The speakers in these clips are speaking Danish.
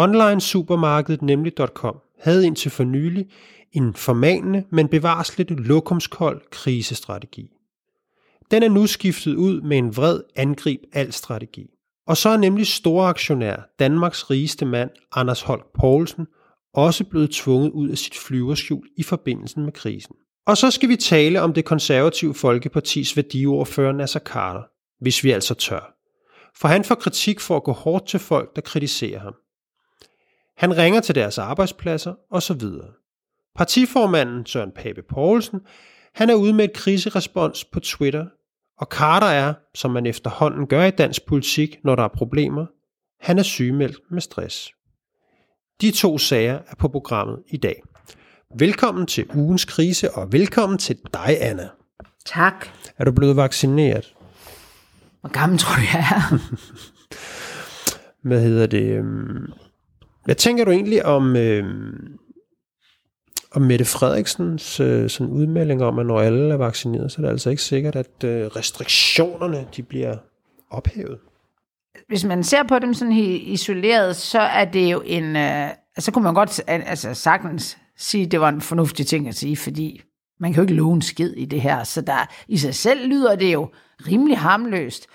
Online supermarkedet nemlig.com havde indtil for nylig en formanende, men bevarsligt lokumskold krisestrategi. Den er nu skiftet ud med en vred angrib al strategi. Og så er nemlig storaktionær Danmarks rigeste mand, Anders Holk Poulsen, også blevet tvunget ud af sit flyverskjul i forbindelse med krisen. Og så skal vi tale om det konservative Folkepartis værdiordfører Nasser Carter, hvis vi altså tør. For han får kritik for at gå hårdt til folk, der kritiserer ham. Han ringer til deres arbejdspladser osv. Partiformanden Søren Pape Poulsen, han er ude med et kriserespons på Twitter, og Carter er, som man efterhånden gør i dansk politik, når der er problemer, han er sygemeldt med stress. De to sager er på programmet i dag. Velkommen til ugens krise, og velkommen til dig, Anna. Tak. Er du blevet vaccineret? Hvor gammel tror du, jeg er? Hvad hedder det? Hvad tænker du egentlig om, øh, om Mette Frederiksens øh, sådan udmelding om, at når alle er vaccineret, så er det altså ikke sikkert, at øh, restriktionerne de bliver ophævet? Hvis man ser på dem sådan isoleret, så er det jo en... Øh, altså, så kunne man godt altså, sagtens sige, at det var en fornuftig ting at sige, fordi man kan jo ikke love en skid i det her. Så der, i sig selv lyder det jo rimelig harmløst.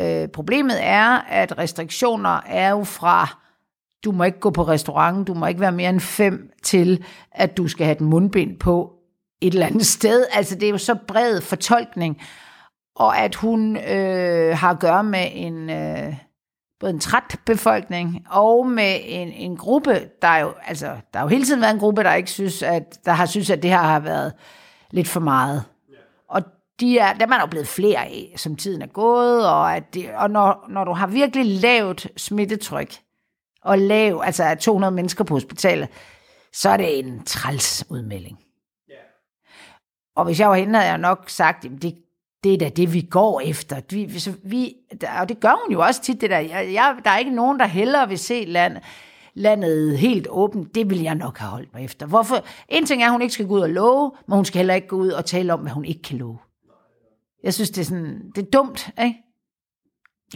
Øh, problemet er, at restriktioner er jo fra, du må ikke gå på restaurant, du må ikke være mere end fem til, at du skal have den mundbind på et eller andet sted. Altså det er jo så bred fortolkning, og at hun øh, har at gøre med en... Øh, både en træt befolkning og med en, en gruppe, der er jo, altså, der har jo hele tiden været en gruppe, der ikke synes, at, der har synes, at det her har været lidt for meget. Og de er, dem er der jo blevet flere af, som tiden er gået, og, at de, og når, når du har virkelig lavt smittetryk, og lav, altså 200 mennesker på hospitalet, så er det en træls udmelding. Og hvis jeg var hende, havde jeg nok sagt, at det, det er da det, vi går efter. Vi, hvis vi, og det gør hun jo også tit, det der. Jeg, jeg, der er ikke nogen, der hellere vil se land, landet helt åbent. Det vil jeg nok have holdt mig efter. Hvorfor? En ting er, at hun ikke skal gå ud og love, men hun skal heller ikke gå ud og tale om, hvad hun ikke kan love. Jeg synes, det er, sådan, det er dumt, ikke?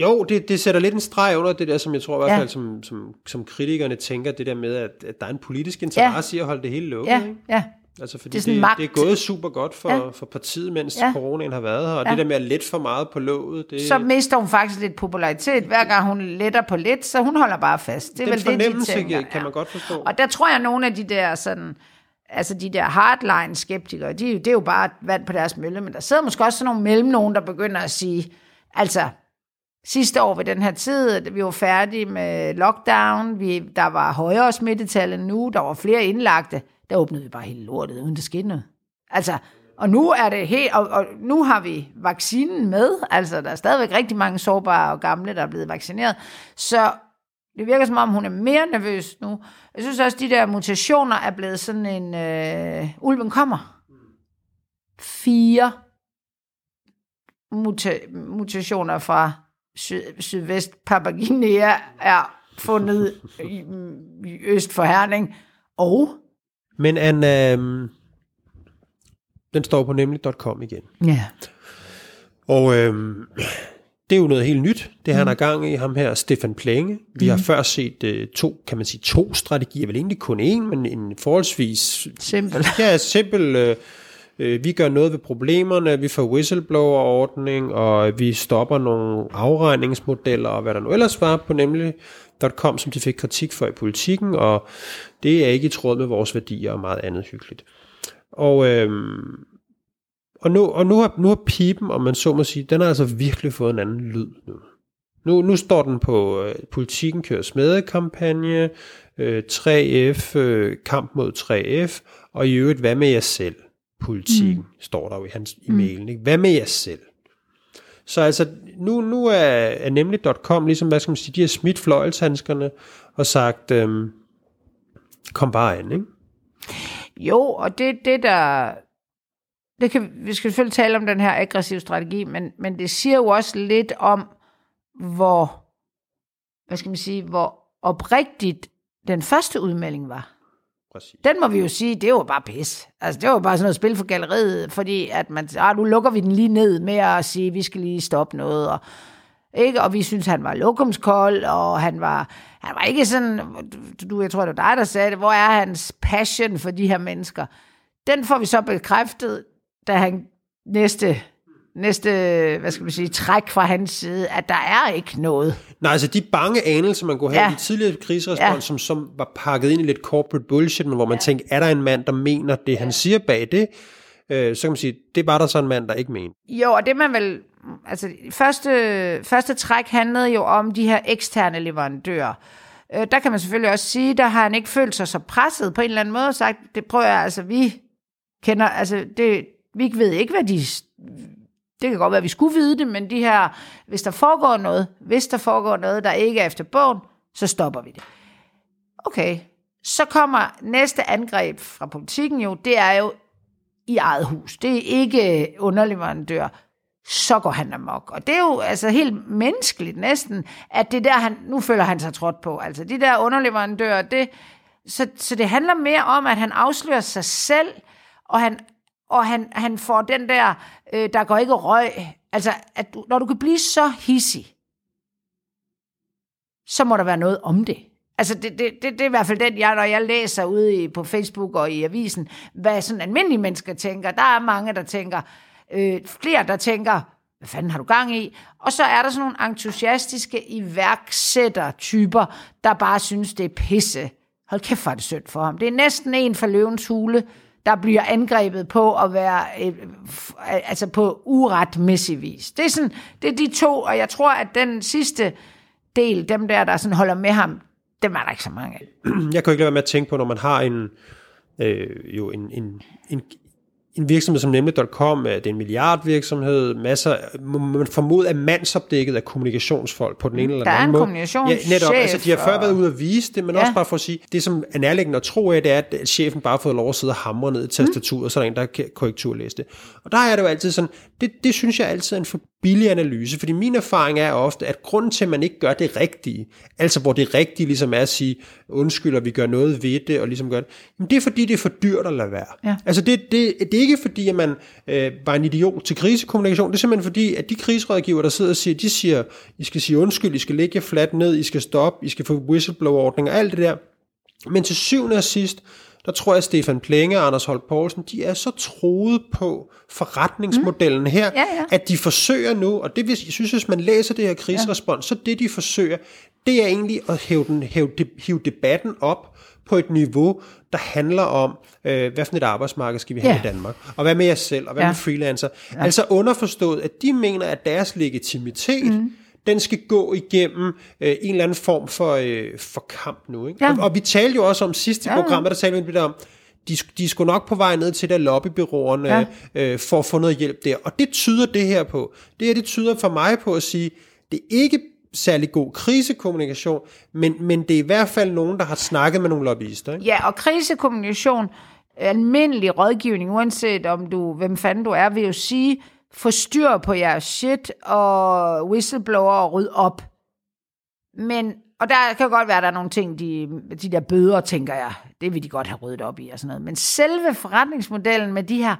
Jo, det, det sætter lidt en streg under det der, som jeg tror i hvert Ja. fald, som, som, som kritikerne tænker, det der med, at, at der er en politisk interesse ja. i at holde det hele lukket. Ja, Ikke? ja. Altså, fordi Det er det, magt. det er gået super godt for, ja. Ja. for partiet, mens Ja. ja. coronaen har været her, og ja. Ja. det der med at lette for meget på låget, det, Så mister hun faktisk lidt popularitet. Hver gang hun letter på lidt, så hun holder bare fast. Det er den vel det, de fornemmelse tænker. kan, kan man godt forstå. Og der tror jeg, at nogle af de der sådan, altså de der hardline skeptikere, de, det er jo bare vand på deres mølle, men der sidder måske også sådan nogle mellem nogen, der begynder at sige, altså, sidste år ved den her tid, vi var færdige med lockdown, vi, der var højere smittetal end nu, der var flere indlagte, der åbnede vi bare hele lortet, uden der skete noget. Altså, og nu er det helt, og, og nu har vi vaccinen med, altså der er stadigvæk rigtig mange sårbare og gamle, der er blevet vaccineret, så det virker som om, hun er mere nervøs nu. Jeg synes også, de der mutationer er blevet sådan en... Øh, ulven kommer. Fire muta- mutationer fra syd- sydvest Papua Guinea er fundet i, i øst for Herning. Og... Men en, øhm, den står på nemlig.com igen. Ja. Og øhm, det er jo noget helt nyt, det han har gang i, ham her, Stefan Plenge. Vi har før set øh, to, kan man sige, to strategier, vel egentlig kun én, men en forholdsvis Simpel. Ja, simpel. Øh, øh, vi gør noget ved problemerne, vi får whistleblower-ordning, og vi stopper nogle afregningsmodeller, og hvad der nu ellers var på nemlig .com, som de fik kritik for i politikken, og det er ikke i tråd med vores værdier og meget andet hyggeligt. Og, øhm, og, nu, og nu, har, nu har pipen, om man så må sige, den har altså virkelig fået en anden lyd nu. Nu, nu står den på øh, politikken kører smedekampagne, øh, 3F, øh, kamp mod 3F, og i øvrigt, hvad med jer selv? Politikken, mm. står der jo i hans i mailen. Ikke? Hvad med jer selv? Så altså, nu, nu er, er nemlig.com ligesom, hvad skal man sige, de har smidt fløjelshandskerne og sagt, øhm, kom bare an, ikke? Jo, og det det der... Det kan, vi skal selvfølgelig tale om den her aggressive strategi, men, men det siger jo også lidt om, hvor, hvad skal man sige, hvor oprigtigt den første udmelding var. Præcis. Den må vi jo sige, det var bare pis. Altså, det var bare sådan noget spil for galleriet, fordi at man, ah, nu lukker vi den lige ned med at sige, vi skal lige stoppe noget. Og, Ikke? Og vi synes, han var lokumskold, og han var, han var ikke sådan, du, jeg tror, det var dig, der sagde det, hvor er hans passion for de her mennesker? Den får vi så bekræftet, da han næste næste, hvad skal man sige, træk fra hans side, at der er ikke noget. Nej, altså de bange anelser, man kunne have ja. i tidligere krigsrespons, ja. som, som var pakket ind i lidt corporate bullshit, men hvor man ja. tænkte, er der en mand, der mener det, ja. han siger bag det? Øh, så kan man sige, det var der så en mand, der ikke mener. Jo, og det man vel, altså første, første træk handlede jo om de her eksterne leverandører. Øh, der kan man selvfølgelig også sige, der har han ikke følt sig så presset på en eller anden måde, og sagt, det prøver jeg, altså vi kender, altså det, vi ved ikke, hvad de det kan godt være, at vi skulle vide det, men de her, hvis der foregår noget, hvis der foregår noget, der ikke er efter bogen, så stopper vi det. Okay, så kommer næste angreb fra politikken jo, det er jo i eget hus. Det er ikke underleverandør. Så går han amok. Og det er jo altså helt menneskeligt næsten, at det der, han, nu føler han sig trådt på. Altså de der underleverandører, det, så, så det handler mere om, at han afslører sig selv, og han og han, han får den der, øh, der går ikke røg. Altså, at du, når du kan blive så hissig, så må der være noget om det. Altså, det, det, det, det er i hvert fald den, jeg, når jeg læser ude i, på Facebook og i avisen, hvad sådan almindelige mennesker tænker. Der er mange, der tænker, øh, flere, der tænker, hvad fanden har du gang i? Og så er der sådan nogle entusiastiske iværksættertyper, der bare synes, det er pisse. Hold kæft, hvor er det synd for ham. Det er næsten en for løvens hule, der bliver angrebet på at være øh, altså på uretmæssig vis. Det er, sådan, det er de to, og jeg tror, at den sidste del, dem der, der sådan holder med ham, dem er der ikke så mange af. Jeg kan ikke lade være med at tænke på, når man har en, øh, jo en, en, en, en virksomhed som nemlig.com, det er en milliardvirksomhed, masser, man formoder at mandsopdækket af kommunikationsfolk på den ene eller den anden måde. Der er en kommunikationschef. Ja, netop, altså de har før været ude at vise det, men ja. også bare for at sige, det som er nærliggende at tro af, det er, at chefen bare har fået lov at sidde og hamre ned i tastaturet, mm. så er der en, der kan korrekturlæse det. Og der er det jo altid sådan, det, det synes jeg altid er en billig analyse, fordi min erfaring er ofte, at grunden til, at man ikke gør det rigtige, altså hvor det rigtige ligesom er at sige, undskyld, og vi gør noget ved det, og ligesom gør det, jamen det er fordi, det er for dyrt at lade være. Ja. Altså det, det, det er ikke fordi, at man øh, var en idiot til krisekommunikation, det er simpelthen fordi, at de kriserådgiver, der sidder og siger, de siger, I skal sige undskyld, I skal lægge jer fladt ned, I skal stoppe, I skal få whistleblower-ordning og alt det der. Men til syvende og sidst, der tror jeg, at Stefan Plenge og Anders Holt Poulsen, de er så troet på forretningsmodellen mm. her, ja, ja. at de forsøger nu, og det, jeg synes, hvis man læser det her krigsrespons, ja. så det, de forsøger, det er egentlig at hæve, den, hæve, hæve debatten op på et niveau, der handler om, øh, hvad for et arbejdsmarked skal vi have ja. i Danmark, og hvad med jer selv, og hvad ja. med freelancer. Ja. Altså underforstået, at de mener, at deres legitimitet, mm den skal gå igennem øh, en eller anden form for, øh, for kamp nu. Ikke? Ja. Og, og vi talte jo også om sidste ja. program, der talte vi lidt om, de, de skulle nok på vej ned til der lobbybyråerne ja. øh, for at få noget hjælp der. Og det tyder det her på. Det her det tyder for mig på at sige, det er ikke særlig god krisekommunikation, men, men det er i hvert fald nogen, der har snakket med nogle lobbyister. Ikke? Ja, og krisekommunikation, almindelig rådgivning, uanset om du, hvem fanden du er, vil jo sige, få styr på jeres shit og whistleblower og rydde op. Men, og der kan godt være, at der er nogle ting, de, de der bøder, tænker jeg, det vil de godt have ryddet op i og sådan noget. Men selve forretningsmodellen med de her,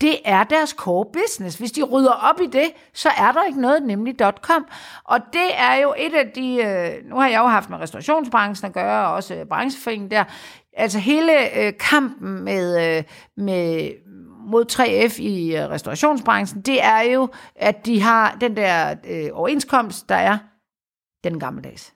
det er deres core business. Hvis de rydder op i det, så er der ikke noget nemlig.com. Og det er jo et af de, øh, nu har jeg jo haft med restaurationsbranchen at gøre, og også brancheforeningen der, altså hele øh, kampen med, øh, med, mod 3F i øh, restaurationsbranchen, det er jo, at de har den der øh, overenskomst, der er den gammeldags.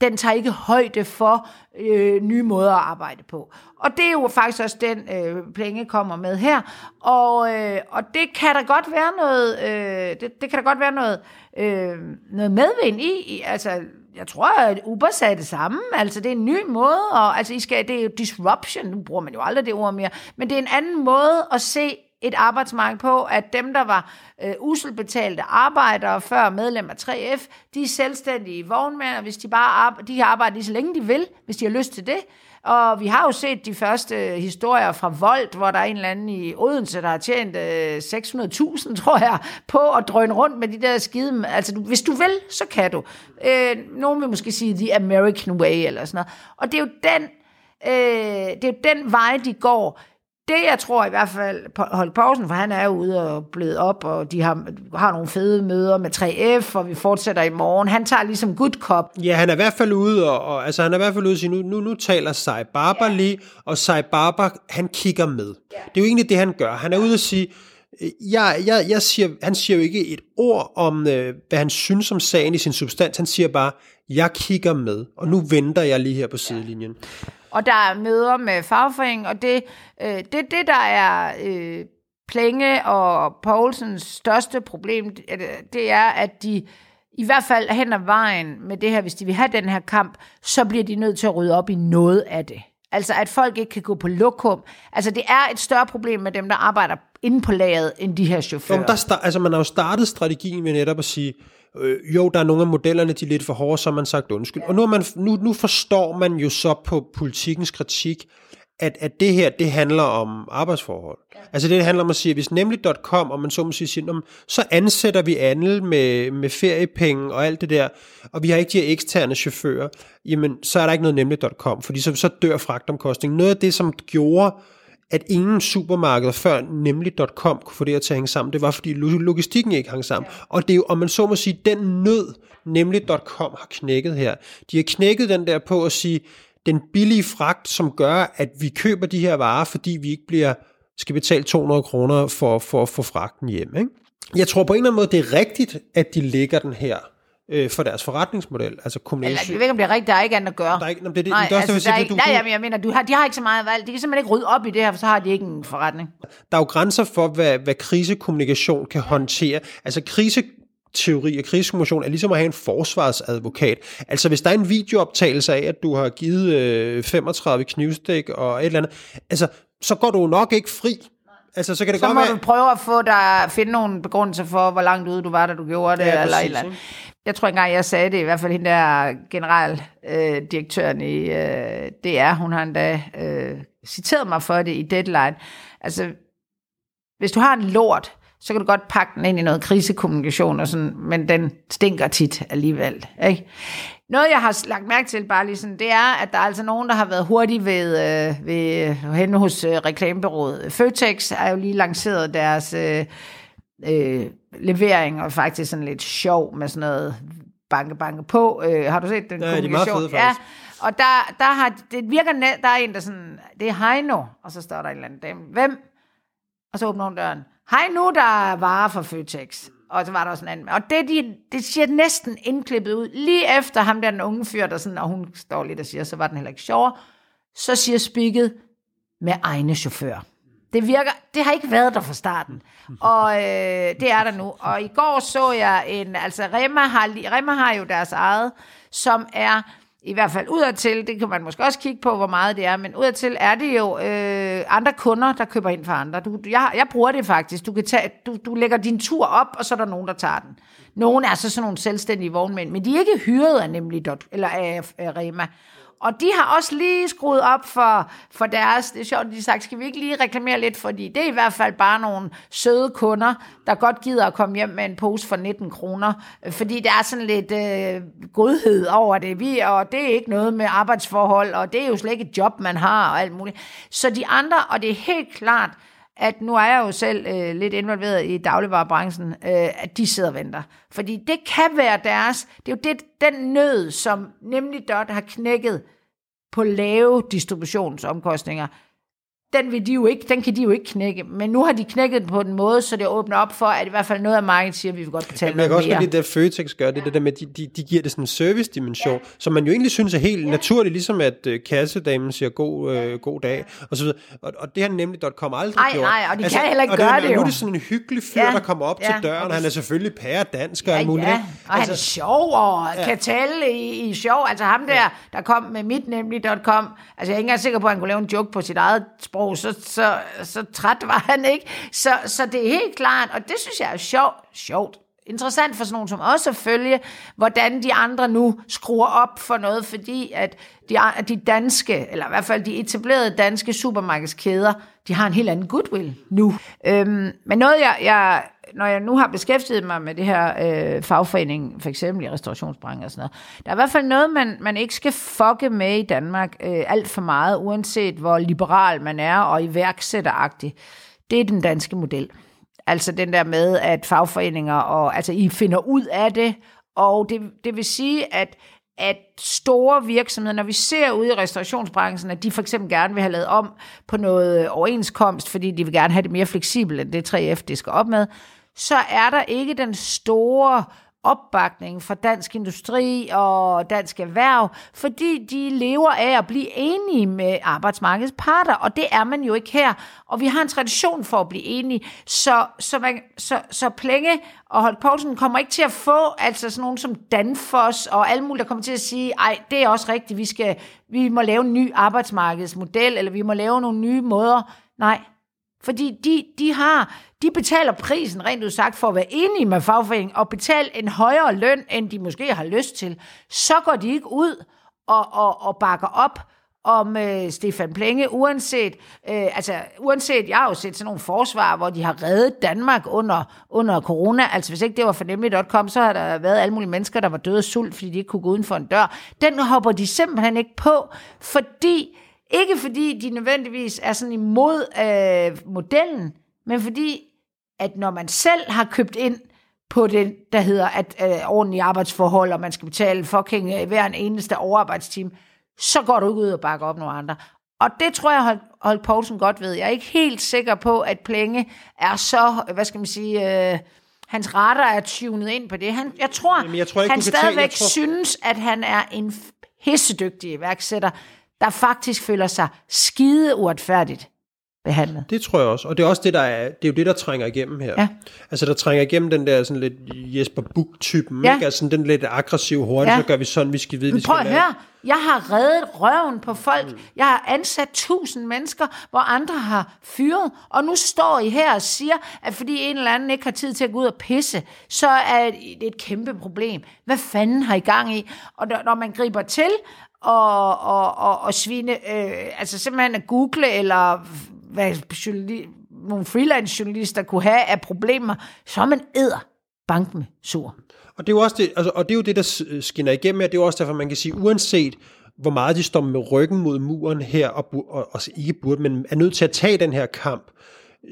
Den tager ikke højde for øh, nye måder at arbejde på. Og det er jo faktisk også den, øh, penge kommer med her. Og, øh, og det kan der godt være noget, øh, det, det kan der godt være noget, øh, noget medvind i. Altså, jeg tror, at Uber sagde det samme. Altså, det er en ny måde, og altså, I skal, det er jo disruption, nu bruger man jo aldrig det ord mere, men det er en anden måde at se et arbejdsmarked på, at dem, der var øh, uselbetalte arbejdere før medlem af 3F, de er selvstændige vognmænd, og hvis de bare arbejder, de kan arbejde lige så længe de vil, hvis de har lyst til det, og vi har jo set de første historier fra Volt, hvor der er en eller anden i Odense, der har tjent øh, 600.000, tror jeg, på at drøne rundt med de der skide... Altså, du, hvis du vil, så kan du. Øh, nogen vil måske sige the American way, eller sådan noget. Og det er jo den, øh, det er jo den vej, de går det, jeg tror i hvert fald, Holk Poulsen, for han er ude og blevet op, og de har, har nogle fede møder med 3F, og vi fortsætter i morgen. Han tager ligesom good cop. Ja, han er i hvert fald ude, og, og altså, han er i hvert fald ude og sige, nu, nu, nu taler Sai Barber ja. lige, og Sai Barber, han kigger med. Ja. Det er jo egentlig det, han gør. Han er ude og sige, jeg, jeg, jeg siger, han siger jo ikke et ord om, øh, hvad han synes om sagen i sin substans. Han siger bare, jeg kigger med, og nu venter jeg lige her på sidelinjen. Og der er møder med fagforeningen, og det, øh, det, det der er øh, Plenge og Poulsens største problem, øh, det er, at de i hvert fald hen ad vejen med det her, hvis de vil have den her kamp, så bliver de nødt til at rydde op i noget af det. Altså, at folk ikke kan gå på lokum. Altså, det er et større problem med dem, der arbejder inde på laget, end de her chauffører. Jamen, der altså, man har jo startet strategien ved netop at sige, øh, jo, der er nogle af modellerne, de er lidt for hårde, så har man sagt undskyld. Og nu, er man, nu, nu forstår man jo så på politikens kritik, at, at det her, det handler om arbejdsforhold. Ja. Altså det, handler om at sige, at hvis nemlig.com, og man så må sige, siger, så ansætter vi Annel med, med feriepenge og alt det der, og vi har ikke de her eksterne chauffører, jamen så er der ikke noget nemlig.com, fordi så, så dør fragtomkostningen. Noget af det, som gjorde, at ingen supermarkeder før nemlig.com kunne få det til at hænge sammen, det var fordi logistikken ikke hang sammen. Og det er jo, om man så må sige, den nød, nemlig.com har knækket her. De har knækket den der på at sige, den billige fragt, som gør, at vi køber de her varer, fordi vi ikke bliver skal betale 200 kroner for, for at få fragten hjem. Ikke? Jeg tror på en eller anden måde, det er rigtigt, at de lægger den her øh, for deres forretningsmodel. Altså kommunal... jeg ved ikke, om det er rigtigt, der er ikke andet at gøre. Der er ikke, det, det, nej, det, altså, det, der er ikke, du, nej, jamen, jeg mener, du har, de har ikke så meget valg. De kan simpelthen ikke rydde op i det her, for så har de ikke en forretning. Der er jo grænser for, hvad, hvad krisekommunikation kan håndtere. Altså krise teori og krigskommission er ligesom at have en forsvarsadvokat. Altså hvis der er en videooptagelse af, at du har givet øh, 35 knivstik og et eller andet, altså så går du nok ikke fri. Altså, så kan det så godt må være... du prøve at få dig, finde nogle begrundelser for, hvor langt ude du var, da du gjorde det, ja, eller præcis, eller andet. Jeg tror engang, jeg sagde det, i hvert fald hende der generaldirektøren øh, i øh, DR, hun har endda øh, citeret mig for det i Deadline. Altså, hvis du har en lort, så kan du godt pakke den ind i noget krisekommunikation, og sådan, men den stinker tit alligevel. Ikke? Noget, jeg har lagt mærke til bare lige sådan, det er, at der er altså nogen, der har været hurtige ved, øh, ved hen hos øh, reklamebyrået. Føtex har jo lige lanceret deres øh, øh, levering, og faktisk sådan lidt sjov med sådan noget banke, banke på. Øh, har du set den ja, kommunikation? De er ja, og der, der har, det virker, net, der er en, der sådan, det er Heino, og så står der en eller anden dame. Hvem? Og så åbner hun døren. Hej nu, der er varer fra Føtex. Og så var der også en anden. Og det, de, det ser næsten indklippet ud. Lige efter ham der, den unge fyr, der sådan, og hun står lidt og siger, så var den heller ikke sjovere. Så siger spikket med egne chauffør. Det virker, det har ikke været der fra starten. Og øh, det er der nu. Og i går så jeg en, altså Rema har, Rema har jo deres eget, som er i hvert fald udadtil, det kan man måske også kigge på, hvor meget det er, men udadtil er det jo øh, andre kunder, der køber ind for andre. Du, jeg, jeg bruger det faktisk. Du, kan tage, du, du lægger din tur op, og så er der nogen, der tager den. Nogle er så sådan nogle selvstændige vognmænd, men de er ikke hyret af nemlig dot, eller af, af Rema. Og de har også lige skruet op for, for deres, det er sjovt, de har sagt, skal vi ikke lige reklamere lidt, fordi det er i hvert fald bare nogle søde kunder, der godt gider at komme hjem med en pose for 19 kroner, fordi der er sådan lidt øh, godhed over det, vi, og det er ikke noget med arbejdsforhold, og det er jo slet ikke et job, man har, og alt muligt. Så de andre, og det er helt klart, at nu er jeg jo selv øh, lidt involveret i dagligvarerbranchen, øh, at de sidder og venter. Fordi det kan være deres, det er jo det, den nød, som nemlig Dot har knækket på lave distributionsomkostninger, den, vil de jo ikke, den kan de jo ikke knække. Men nu har de knækket den på en måde, så det åbner op for, at i hvert fald noget af markedet siger, at vi vil godt betale ja, noget mere. Jeg kan også lide det, Føtex gør, det, ja. det der med, de, de, de giver det sådan en service-dimension, ja. som man jo egentlig synes er helt ja. naturligt, ligesom at uh, kassedamen siger god, uh, god dag, og så videre. Og, og det har nemlig .com aldrig ej, gjort. Nej, og de altså, kan heller ikke gøre det, det jo. Nu er det sådan en hyggelig fyr, ja. der kommer op ja. til døren, og han er selvfølgelig pæredansk og ja, alt muligt. Ja. Og altså, han er sjov og ja. kan tale i, i sjov. Altså ham der, ja. der kom med mit nemlig.com, altså jeg er ikke engang sikker på, at han kunne lave en joke på sit eget sprog, så, så, så træt var han ikke. Så, så det er helt klart, og det synes jeg er sjovt. sjovt. Interessant for sådan nogen som også at følge, hvordan de andre nu skruer op for noget, fordi at de, de danske, eller i hvert fald de etablerede danske supermarkedskæder, de har en helt anden goodwill nu. Øhm, men noget, jeg, jeg når jeg nu har beskæftiget mig med det her øh, fagforening, for eksempel i restaurationsbranchen og sådan noget, der er i hvert fald noget, man, man ikke skal fucke med i Danmark øh, alt for meget, uanset hvor liberal man er og iværksætteragtig. Det er den danske model. Altså den der med, at fagforeninger, og, altså I finder ud af det, og det, det vil sige, at at store virksomheder, når vi ser ude i restaurationsbranchen, at de for eksempel gerne vil have lavet om på noget overenskomst, fordi de vil gerne have det mere fleksibelt, end det 3F det skal op med, så er der ikke den store opbakning fra dansk industri og dansk erhverv, fordi de lever af at blive enige med arbejdsmarkedets parter, og det er man jo ikke her. Og vi har en tradition for at blive enige, så, så, man, så, så Plenge og Holt Poulsen kommer ikke til at få altså sådan nogen som Danfoss og alle mulige, der kommer til at sige, ej, det er også rigtigt, vi, skal, vi må lave en ny arbejdsmarkedsmodel, eller vi må lave nogle nye måder. Nej, fordi de, de har, de betaler prisen, rent udsagt, for at være enige med fagforeningen og betale en højere løn, end de måske har lyst til. Så går de ikke ud og, og, og bakker op om øh, Stefan Plenge, uanset, øh, altså uanset, jeg har jo set sådan nogle forsvar, hvor de har reddet Danmark under, under corona, altså hvis ikke det var for så har der været alle mulige mennesker, der var døde af sult, fordi de ikke kunne gå uden for en dør. Den hopper de simpelthen ikke på, fordi ikke fordi de nødvendigvis er sådan imod øh, modellen, men fordi, at når man selv har købt ind på det, der hedder at øh, ordentlige arbejdsforhold, og man skal betale fucking øh, hver en eneste overarbejdstime, så går du ikke ud og bakker op nogle andre. Og det tror jeg, Holt Poulsen godt ved. Jeg er ikke helt sikker på, at Plenge er så, hvad skal man sige, øh, hans retter er tunet ind på det. Han, jeg tror, Jamen, jeg tror ikke, han stadigvæk tage, tror... synes, at han er en hissedygtig iværksætter, der faktisk føler sig skide uretfærdigt behandlet. Det tror jeg også, og det er også det, der er, det er jo det, der trænger igennem her. Ja. Altså, der trænger igennem den der sådan lidt Jesper Buch-typen, ja. ikke? Altså den lidt aggressive hurtigt, ja. så gør vi sådan, vi skal vide, Men prøv at høre, jeg har reddet røven på folk. Mm. Jeg har ansat tusind mennesker, hvor andre har fyret. Og nu står I her og siger, at fordi en eller anden ikke har tid til at gå ud og pisse, så er det et kæmpe problem. Hvad fanden har I gang i? Og når man griber til og, og, og, og svine, øh, altså simpelthen at google, eller hvad nogle freelance journalister kunne have af problemer, så er man æder banken sur. Og det er jo også det, altså, og det er jo det, der skinner igennem her. Det er jo også derfor, man kan sige, uanset hvor meget de står med ryggen mod muren her, og, og, og ikke burde, men er nødt til at tage den her kamp,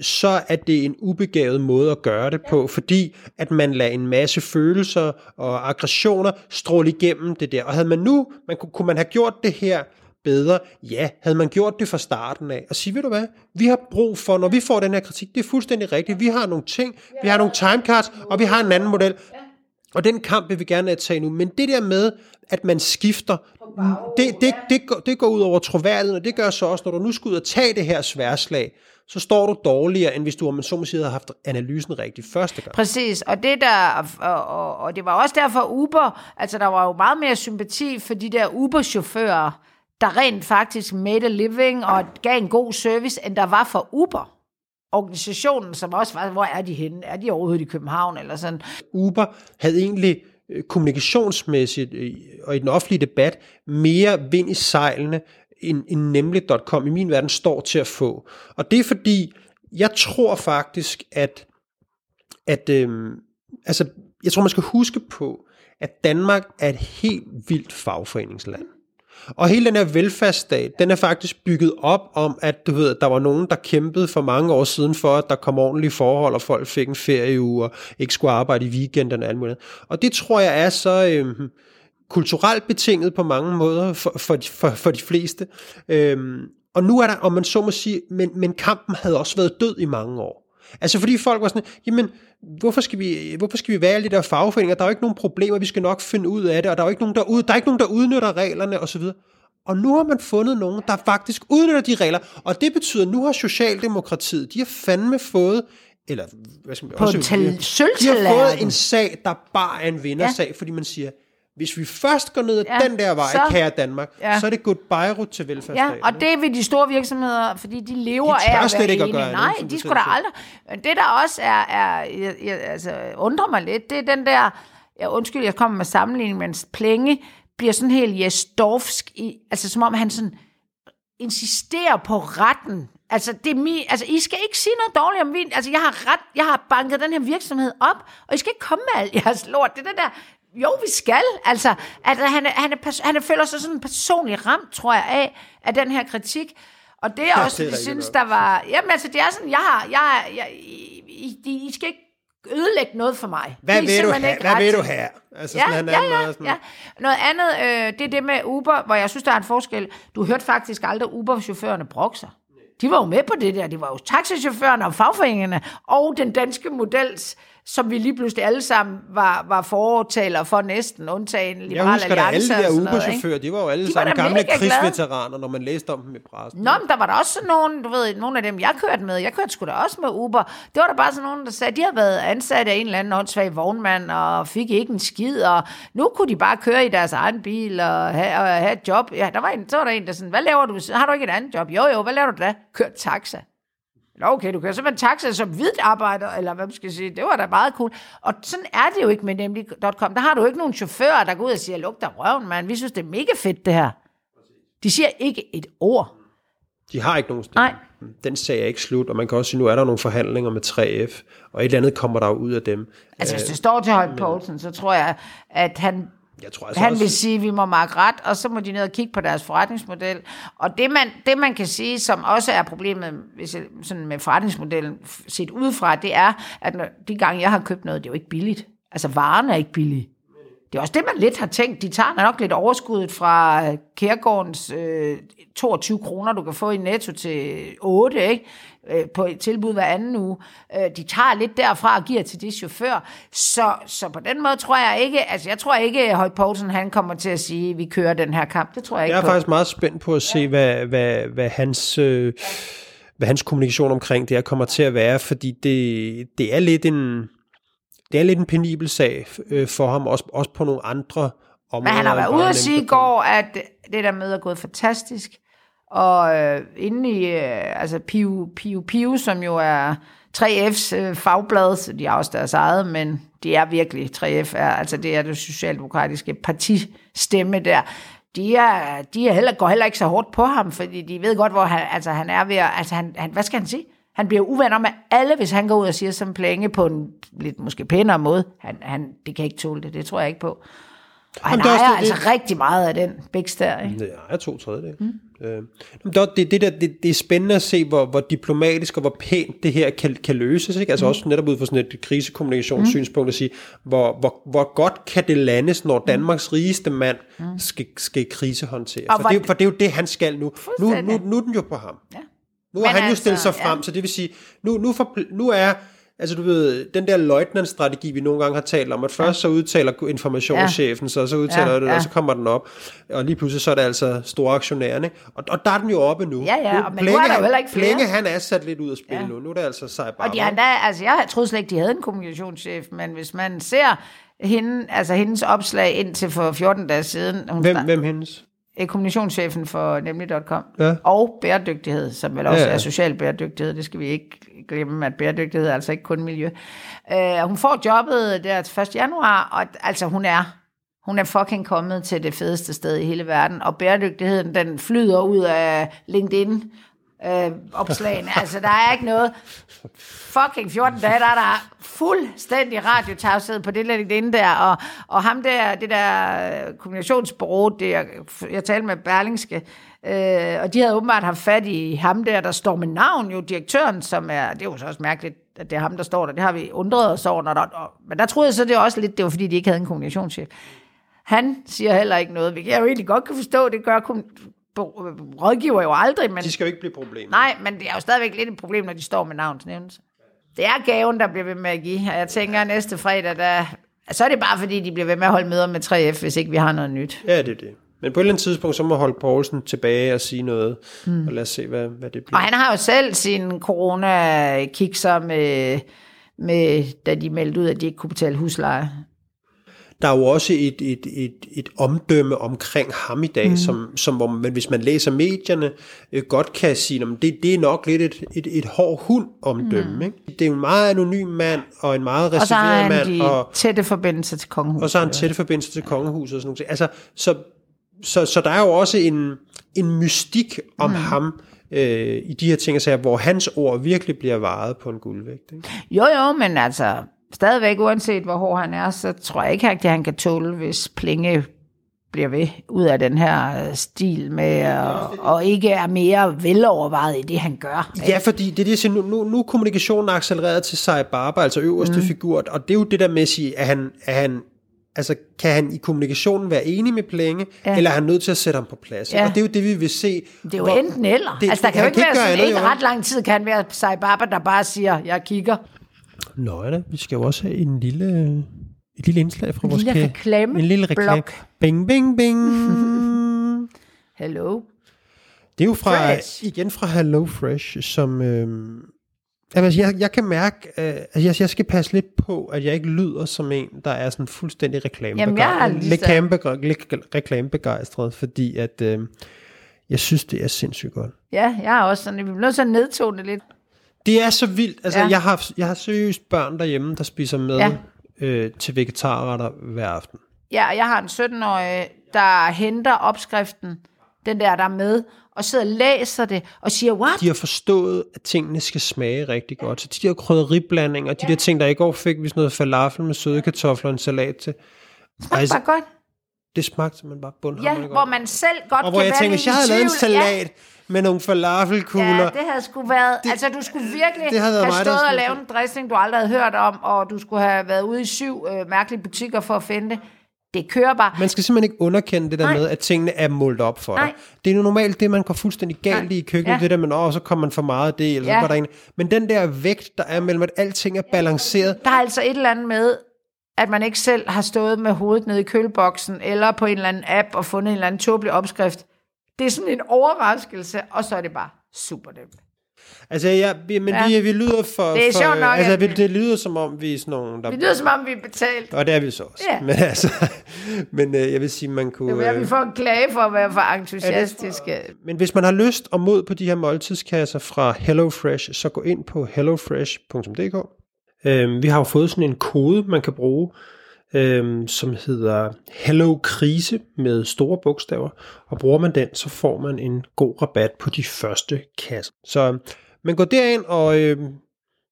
så er det en ubegavet måde at gøre det på, fordi at man lader en masse følelser og aggressioner stråle igennem det der. Og havde man nu, man, kunne man have gjort det her bedre? Ja, havde man gjort det fra starten af. Og sige, ved du hvad, vi har brug for, når vi får den her kritik, det er fuldstændig rigtigt, vi har nogle ting, vi har nogle timecards, og vi har en anden model. Og den kamp vil vi gerne tage nu. Men det der med, at man skifter, det, det, det, går, det går ud over troværdigheden, og det gør så også, når du nu skal ud og tage det her sværslag, så står du dårligere, end hvis du, om man så må sige, havde haft analysen rigtig første gang. Præcis, og det der, og, og, og det var også derfor Uber, altså der var jo meget mere sympati for de der Uber-chauffører, der rent faktisk made a living og gav en god service, end der var for Uber organisationen, som også var, hvor er de henne? Er de overhovedet i København eller sådan? Uber havde egentlig øh, kommunikationsmæssigt øh, og i den offentlige debat mere vind i sejlene, end, end nemlig.com i min verden står til at få. Og det er fordi, jeg tror faktisk, at, at øhm, altså, jeg tror, man skal huske på, at Danmark er et helt vildt fagforeningsland. Og hele den her velfærdsstat, den er faktisk bygget op om, at du ved, der var nogen, der kæmpede for mange år siden for, at der kom ordentlige forhold, og folk fik en ferieuge, og ikke skulle arbejde i weekenden og alt muligt. Og det tror jeg er så Øh, kulturelt betinget på mange måder for, for, de, for, for de fleste. Øhm, og nu er der, om man så må sige, men, men kampen havde også været død i mange år. Altså fordi folk var sådan, jamen, hvorfor skal vi, hvorfor skal vi være alle de der fagforeninger? Der er jo ikke nogen problemer, vi skal nok finde ud af det, og der er jo ikke nogen, der, ud, der, er ikke nogen, der udnytter reglerne osv. Og nu har man fundet nogen, der faktisk udnytter de regler, og det betyder, at nu har Socialdemokratiet, de har fandme fået eller hvad skal man, på også, de, de har fået en sag, der bare er en vindersag, ja. fordi man siger, hvis vi først går ned ad ja, den der vej, så, kære Danmark, ja. så er det goodbye til velfærdsstaten. Ja, og det vil de store virksomheder, fordi de lever de af at være ikke at gøre Nej, de skulle da aldrig. Men det der også er, er jeg, jeg, altså, undrer mig lidt, det er den der, jeg, undskyld, jeg kommer med sammenligning, men Plenge bliver sådan helt jesdorfsk, i, altså som om han sådan insisterer på retten Altså, det er mi, altså, I skal ikke sige noget dårligt om vin. Altså, jeg har ret, jeg har banket den her virksomhed op, og I skal ikke komme med alt jeres lort. Det er det der, jo, vi skal. Altså, at han, han, er, han er føler sig sådan personlig ramt, tror jeg, af, af den her kritik. Og det er Ja, også, det er synes, der var... Jamen, altså, det er sådan, jeg har... Jeg, jeg, I, I, I skal ikke ødelægge noget for mig. Hvad vil du have? Hvad vil du have? Altså, Ja, sådan, ja, ja, sådan, ja. Noget andet, øh, det er det med Uber, hvor jeg synes, der er en forskel. Du hørte faktisk aldrig Uber-chaufførerne brokke sig. De var jo med på det der. Det var jo taxichaufførerne og fagforeningerne og den danske models, som vi lige pludselig alle sammen var, var fortaler for næsten, undtagen Jeg Liberal husker da alle de der? Uber-chauffører, de var jo alle De sammen gamle krigsveteraner, når man læste om dem i pressen. Nå, men der var der også sådan nogle, du ved, nogle af dem, jeg kørte med. Jeg kørte sgu da også med Uber. Det var der bare sådan nogen, der sagde, de har været ansat af en eller anden åndssvag vognmand, og fik ikke en skid, og nu kunne de bare køre i deres egen bil og have, og have et job. Ja, der var en, så var der en, der sådan, hvad laver du? Har du ikke et andet job? Jo, jo, hvad laver du da? Kør taxa. Nå, okay, du kører simpelthen taxa som hvidt arbejder, eller hvad man skal sige. Det var da meget cool. Og sådan er det jo ikke med nemlig.com. Der har du ikke nogen chauffører, der går ud og siger, luk dig røven, mand. Vi synes, det er mega fedt, det her. De siger ikke et ord. De har ikke nogen stemme. Nej. Den sag er ikke slut, og man kan også sige, nu er der nogle forhandlinger med 3F, og et eller andet kommer der jo ud af dem. Altså, hvis det står til Højt Poulsen, så tror jeg, at han, Jeg tror altså han også, vil sige, at vi må markere ret, og så må de ned og kigge på deres forretningsmodel. Og det man, det, man kan sige, som også er problemet hvis jeg, sådan med forretningsmodellen set udefra, det er, at når, de gange, jeg har købt noget, det er jo ikke billigt. Altså, varen er ikke billig. Det er også det, man lidt har tænkt. De tager nok lidt overskuddet fra øh, Kærgårdens øh, 22 kroner, du kan få i netto til 8, ikke? Øh, på et tilbud hver anden uge. Øh, de tager lidt derfra og giver til de chauffør. Så, så på den måde tror jeg ikke, altså jeg tror ikke, at Højt Poulsen han kommer til at sige, at vi kører den her kamp. Det tror jeg ikke jeg er på. faktisk meget spændt på at se, hvad, hvad, hvad hans... Øh, hvad hans kommunikation omkring det her kommer til at være, fordi det, det er lidt en det er lidt en penibel sag øh, for ham, også, også på nogle andre områder. Men han har været ude at sige i går, at det der møde er gået fantastisk. Og øh, inde i, øh, altså Piu, Piu Piu, som jo er 3F's øh, fagblad, så de har også deres eget, men de er virkelig, 3F er, altså det er det socialdemokratiske partistemme der. De, er, de er heller, går heller ikke så hårdt på ham, fordi de ved godt, hvor han, altså han er ved at, altså han, han, hvad skal han sige? Han bliver uvenner med alle, hvis han går ud og siger som plænge på en lidt måske pænere måde. Han, han, det kan ikke tåle det, det tror jeg ikke på. Og han Jamen, det er ejer det- altså rigtig meget af den biks der, ikke? Det er to tredjedel. Mm. Øh, men det, det, det, der, det, det er spændende at se, hvor, hvor diplomatisk og hvor pænt det her kan, kan løses. Ikke? Altså mm. også netop ud fra sådan et krisekommunikationssynspunkt at sige, hvor, hvor, hvor godt kan det landes, når Danmarks rigeste mand skal, skal krisehåndtere. Og For hvor- det, for det er jo det, han skal nu. Nu, nu, nu er den jo på ham. Ja. Nu har Men han jo altså, stillet sig ja. frem, så det vil sige, nu, nu, for, nu er, altså du ved, den der løjtnant-strategi, vi nogle gange har talt om, at først så udtaler informationschefen, så, så udtaler Ja, ja, det, ja. og så kommer den op, og lige pludselig så er det altså store aktionærerne, og, og der er den jo oppe nu. Ja, ja, nu, og- men nu er der jo heller ikke flere. Plænge, han er sat lidt ud af spil ja. nu, nu er det altså sej Og de endda, altså jeg troede slet ikke, de havde en kommunikationschef, men hvis man ser hende, altså hendes opslag indtil for 14 dage siden, hun Hvem, hvem hendes? Er kommunikationschefen for nemlig.com, Ja. og bæredygtighed, som vel også Ja, ja, er social bæredygtighed, det skal vi ikke glemme, at bæredygtighed er altså ikke kun miljø. Uh, hun får jobbet der til 1. januar, og altså hun er, hun er fucking kommet til det fedeste sted i hele verden, og bæredygtigheden, den flyder ud af LinkedIn, øh, opslagene. altså, der er ikke noget. Fucking 14 dage, der er der fuldstændig radiotavshed på det LinkedIn der, og, og ham der, det der øh, kommunikationsbureau, det jeg, jeg talte med Berlingske, øh, og de havde åbenbart haft fat i ham der, der står med navn, jo direktøren, som er, det er jo så også mærkeligt, at det er ham, der står der, det har vi undret os over, når der, og, men der troede jeg så, det var også lidt, det var fordi, de ikke havde en kommunikationschef. Han siger heller ikke noget, hvilket jeg jo egentlig godt kan forstå, det gør kun rådgiver jo aldrig, men De skal jo ikke blive problemer. Nej, men det er jo stadigvæk lidt et problem, når de står med navnsnævnelse. Det er gaven, der bliver ved med at give, og jeg tænker, næste fredag, der, så er det bare fordi, de bliver ved med at holde møder med 3F, hvis ikke vi har noget nyt. Ja, det er det. Men på et eller andet tidspunkt, så må Holk Poulsen tilbage og sige noget, mm. og lad os se, hvad, hvad det Og bliver. han har jo selv sin corona-kikser med, med, da de meldte ud, at de ikke kunne betale husleje. Der er jo også et, et, et, et omdømme omkring ham i dag, mm. som, som hvor man, hvis man læser medierne, øh, godt kan sige, at det, det er nok lidt et, et, et hård hund omdømme. Mm. Ikke? Det er jo en meget anonym mand, og en meget Og så har reserveret han mand, og, tætte forbindelser til kongehuset. og så har han tætte forbindelser til kongehuset og sådan noget. Altså, så, så, så der er jo også en, en mystik om mm. ham, øh, i de her ting, så, hvor hans ord virkelig bliver varet på en guldvægt. Ikke? Jo, jo, men altså, stadigvæk, uanset hvor hård han er, så tror jeg ikke, at han kan tåle, hvis Plinge bliver ved ud af den her øh, stil med, og, og ikke er mere velovervejet i det, han gør. Ja, fordi det det, siger, nu, nu, nu er kommunikationen accelereret til Sai Barber, altså øverste mm. figur, og det er jo det der med at sige, at han, at han altså kan han i kommunikationen være enig med Plenge, ja. eller er han nødt til at sætte ham på plads? Ja. Og det er jo det, vi vil se. Det er jo hvor, enten eller. Det, altså der kan jo ikke kan være sådan, ikke ret lang tid kan være Sai Barber, der bare siger, jeg kigger. Nå ja, vi skal jo også have en lille et lille indslag fra en vores lille reklame. En lille reklame. Bing, bing, bing. Hello. Det er jo fra, Fresh. igen fra Hello Fresh, som... Øh, altså, jeg, jeg kan mærke, øh, at jeg, jeg skal passe lidt på, at jeg ikke lyder som en, der er sådan fuldstændig reklamebegejstret, fordi at, øh, jeg synes, det er sindssygt godt. Ja, jeg har også sådan, vi bliver nødt til at nedtone det lidt. Det er så vildt. Altså, ja. jeg, har, jeg har seriøst børn derhjemme, der spiser med. Ja øh, til vegetarretter hver aften. Ja, jeg har en 17-årig, der henter opskriften, den der, der er med, og sidder og læser det, og siger, what? De har forstået, at tingene skal smage rigtig godt. Så de der krydderiblandinger, de ja. der ting, der i går fik vi sådan noget falafel med søde kartofler og en salat til. Det altså, bare godt. Det smagte simpelthen bare bundhammerende ja, godt. hvor man selv godt og hvor jeg tænker, hvis jeg havde lavet en salat, ja med nogle falafelkugler. Ja, det havde sgu været... Det, altså, du skulle virkelig det havde have stået og lavet en dressing, du aldrig havde hørt om, og du skulle have været ude i syv øh, mærkelige butikker for at finde det. Det kører bare. Man skal simpelthen ikke underkende det der Nej. med, at tingene er målt op for Nej. dig. Det er jo normalt det, man går fuldstændig galt Nej. i køkkenet. Ja. Det der med, åh, så kommer man for meget af det, eller ja. så der en. Men den der vægt, der er mellem, at alting er balanceret. Der er altså et eller andet med, at man ikke selv har stået med hovedet nede i køleboksen, eller på en eller anden app og fundet en eller anden tåbelig opskrift. Det er sådan en overraskelse, og så er det bare super nemt. Altså, ja, vi, men ja. vi, vi lyder for... Det er for, nok, altså, vi, det lyder som om, vi er sådan nogle... Der, vi lyder som om, vi er betalt. Og det er vi så også. Ja. Men, altså, men øh, jeg vil sige, man kunne... Det er, vi får en klage for at være for entusiastiske. Ja, men hvis man har lyst og mod på de her måltidskasser fra HelloFresh, så gå ind på hellofresh.dk. Øh, vi har jo fået sådan en kode, man kan bruge, øhm, som hedder Hello Krise med store bogstaver, og bruger man den, så får man en god rabat på de første kasser. Så man går derind og øhm,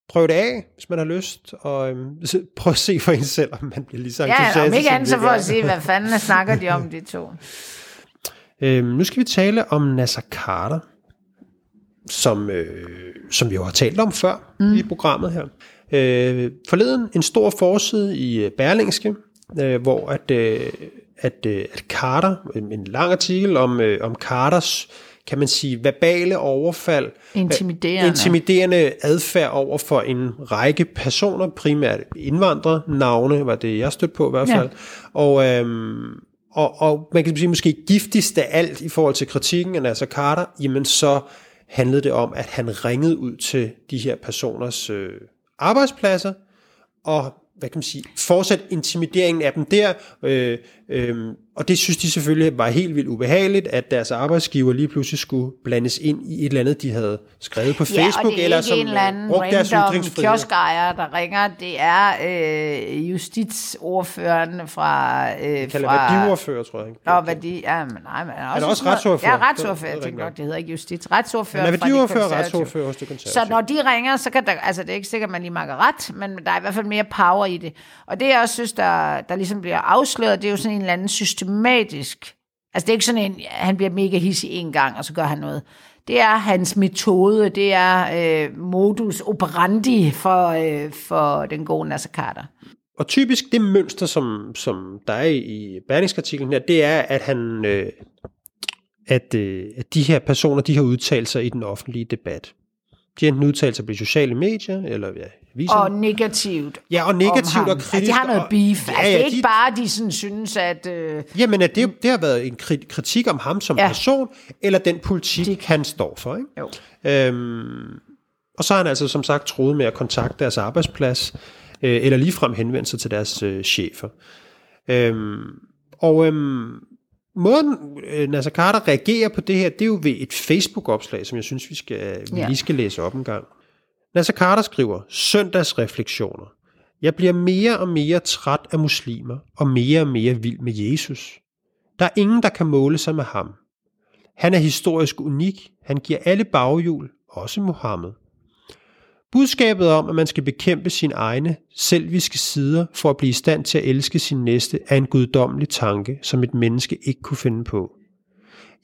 prøv det af, hvis man har lyst, og øhm, prøv at se for en selv, om man bliver lige så entusiastisk. Ja, om ikke andet så for at se, hvad fanden snakker de om, de to. Øhm, nu skal vi tale om Nasser Carter, som, øh, som vi jo har talt om før mm. i programmet her. Øh, forleden en stor forside i øh, Berlingske, øh, hvor at, øh, at, øh, at Carter, en lang artikel om, øh, om Carters kan man sige, verbale overfald, intimiderende, intimiderende adfærd over for en række personer, primært indvandrere, navne var det, jeg stødte på i hvert fald, ja. og, øhm, og, og man kan sige måske giftigst af alt i forhold til kritikken af Nasser Carter, jamen så handlede det om, at han ringede ud til de her personers øh, arbejdspladser, og hvad kan man sige, fortsat intimideringen af dem der, øh, øh, og det synes de selvfølgelig var helt vildt ubehageligt, at deres arbejdsgiver lige pludselig skulle blandes ind i et eller andet, de havde skrevet på Facebook, ja, eller som en eller anden brugte deres ytringsfrihed. kioskejer, der ringer. Det er øh, justitsordføreren fra... Øh, kalder fra, værdiordfører, tror jeg. Nå, værdi... Ja, men nej, men også, er også retsordfører? Ja, retsordfører. Jeg tænker nok, det hedder ikke justits. Retsordfører fra værdiordfører retsordfører hos det konservative. Så når de ringer, så kan der... Altså, det er ikke sikkert, at man lige makker ret, men der er i hvert fald mere power i det. Og det, jeg også synes, der, der ligesom bliver afsløret, det er jo sådan en eller anden systematisk Altså det er ikke sådan en, han bliver mega hissig en gang, og så gør han noget. Det er hans metode, det er øh, modus operandi for, øh, for den gode Nasser Carter. Og typisk det mønster, som, som der er i Berlingsartiklen her, det er, at han, øh, at, øh, at de her personer, de har udtalt sig i den offentlige debat. De enten udtalt sig på de sociale medier, eller ja, viser. Og negativt. Ja, og negativt og kritisk. Altså, de har noget beef. Og, ja, altså, det er ikke de, bare, de sådan synes, at... Øh, jamen, at det, det har været en kritik om ham som ja. person, eller den politik, de, han står for. Ikke? Jo. Øhm, og så har han altså som sagt troet med at kontakte deres arbejdsplads, øh, eller ligefrem henvende sig til deres øh, chefer. Øhm, og øhm, måden øh, Nasser Carter reagerer på det her, det er jo ved et Facebook-opslag, som jeg synes, vi, skal, vi ja. lige skal læse op en gang. Nasser Carter skriver, søndagsreflektioner. Jeg bliver mere og mere træt af muslimer og mere og mere vild med Jesus. Der er ingen, der kan måle sig med ham. Han er historisk unik. Han giver alle baghjul, også Mohammed. Budskabet om, at man skal bekæmpe sine egne selviske sider for at blive i stand til at elske sin næste, er en guddommelig tanke, som et menneske ikke kunne finde på.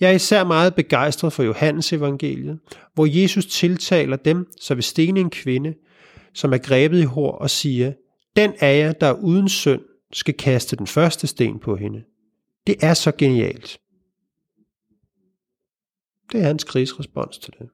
Jeg er især meget begejstret for Johannes evangeliet, hvor Jesus tiltaler dem, så vil stene en kvinde, som er grebet i hår og siger, den af jer, der er uden synd, skal kaste den første sten på hende. Det er så genialt. Det er hans krigsrespons til det.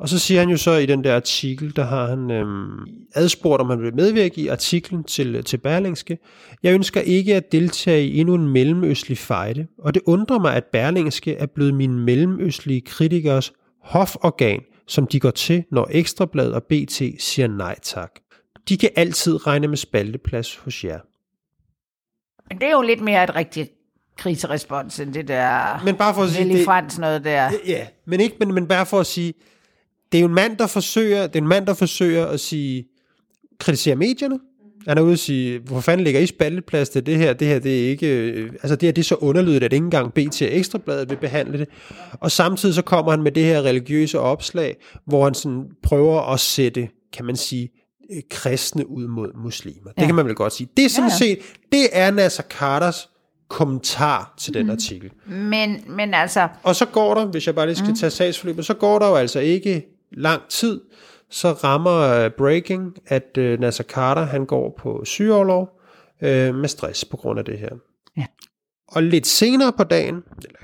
Og så siger han jo så i den der artikel, der har han øhm, adspurgt, om han vil medvirke i artiklen til, til Berlingske. Jeg ønsker ikke at deltage i endnu en mellemøstlig fejde, og det undrer mig, at Berlingske er blevet mine mellemøstlige kritikers hoforgan, som de går til, når Ekstrablad og BT siger nej tak. De kan altid regne med spalteplads hos jer. Men det er jo lidt mere et rigtigt kriserespons, end det der Men bare for at sige, Hellig det- Frans noget der. Ja, men ikke, men, men bare for at sige, det er jo en mand, der forsøger, det er en mand, der forsøger at sige, kritisere medierne. Han er ude og sige, hvor fanden ligger I spalteplads til det her? Det her, det er ikke, øh, altså det her, det er så underlydigt, at ikke engang BT og Ekstrabladet vil behandle det. Og samtidig så kommer han med det her religiøse opslag, hvor han sådan prøver at sætte, kan man sige, øh, kristne ud mod muslimer. Det Ja. kan man vel godt sige. Det er sådan Ja, ja. set, det er Nasser Carters kommentar til den artikel. Men, men altså, Og så går der, hvis jeg bare lige skal tage sagsforløbet, så går der jo altså ikke lang tid, så rammer uh, breaking, at uh, Nasser Carter, han går på sygeoverlov uh, med stress på grund af det her. Ja. Og lidt senere på dagen, eller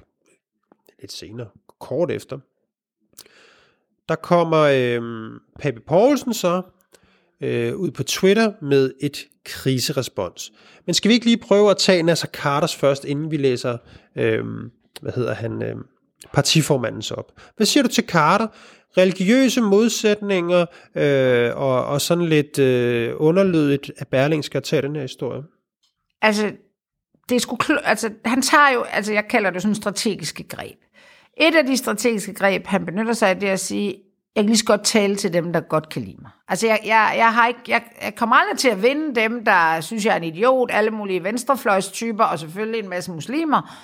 lidt senere, kort efter, der kommer øh, Pape Poulsen så øh, ud på Twitter med et kriserespons. Men skal vi ikke lige prøve at tage Nasser Carters først, inden vi læser, øh, hvad hedder han, øh, partiformandens op. Hvad siger du til Carter? Religiøse modsætninger øh, og, og sådan lidt øh, underlydigt, at Berling skal tage den her historie. altså, det skulle kl- altså, han tager jo, altså jeg kalder det sådan strategiske greb. Et af de strategiske greb, han benytter sig af, det er at sige, jeg kan lige så godt tale til dem, der godt kan lide mig. Altså, jeg, jeg, jeg, har ikke, jeg, jeg kommer aldrig til at vinde dem, der synes, jeg er en idiot, alle mulige venstrefløjstyper, og selvfølgelig en masse muslimer.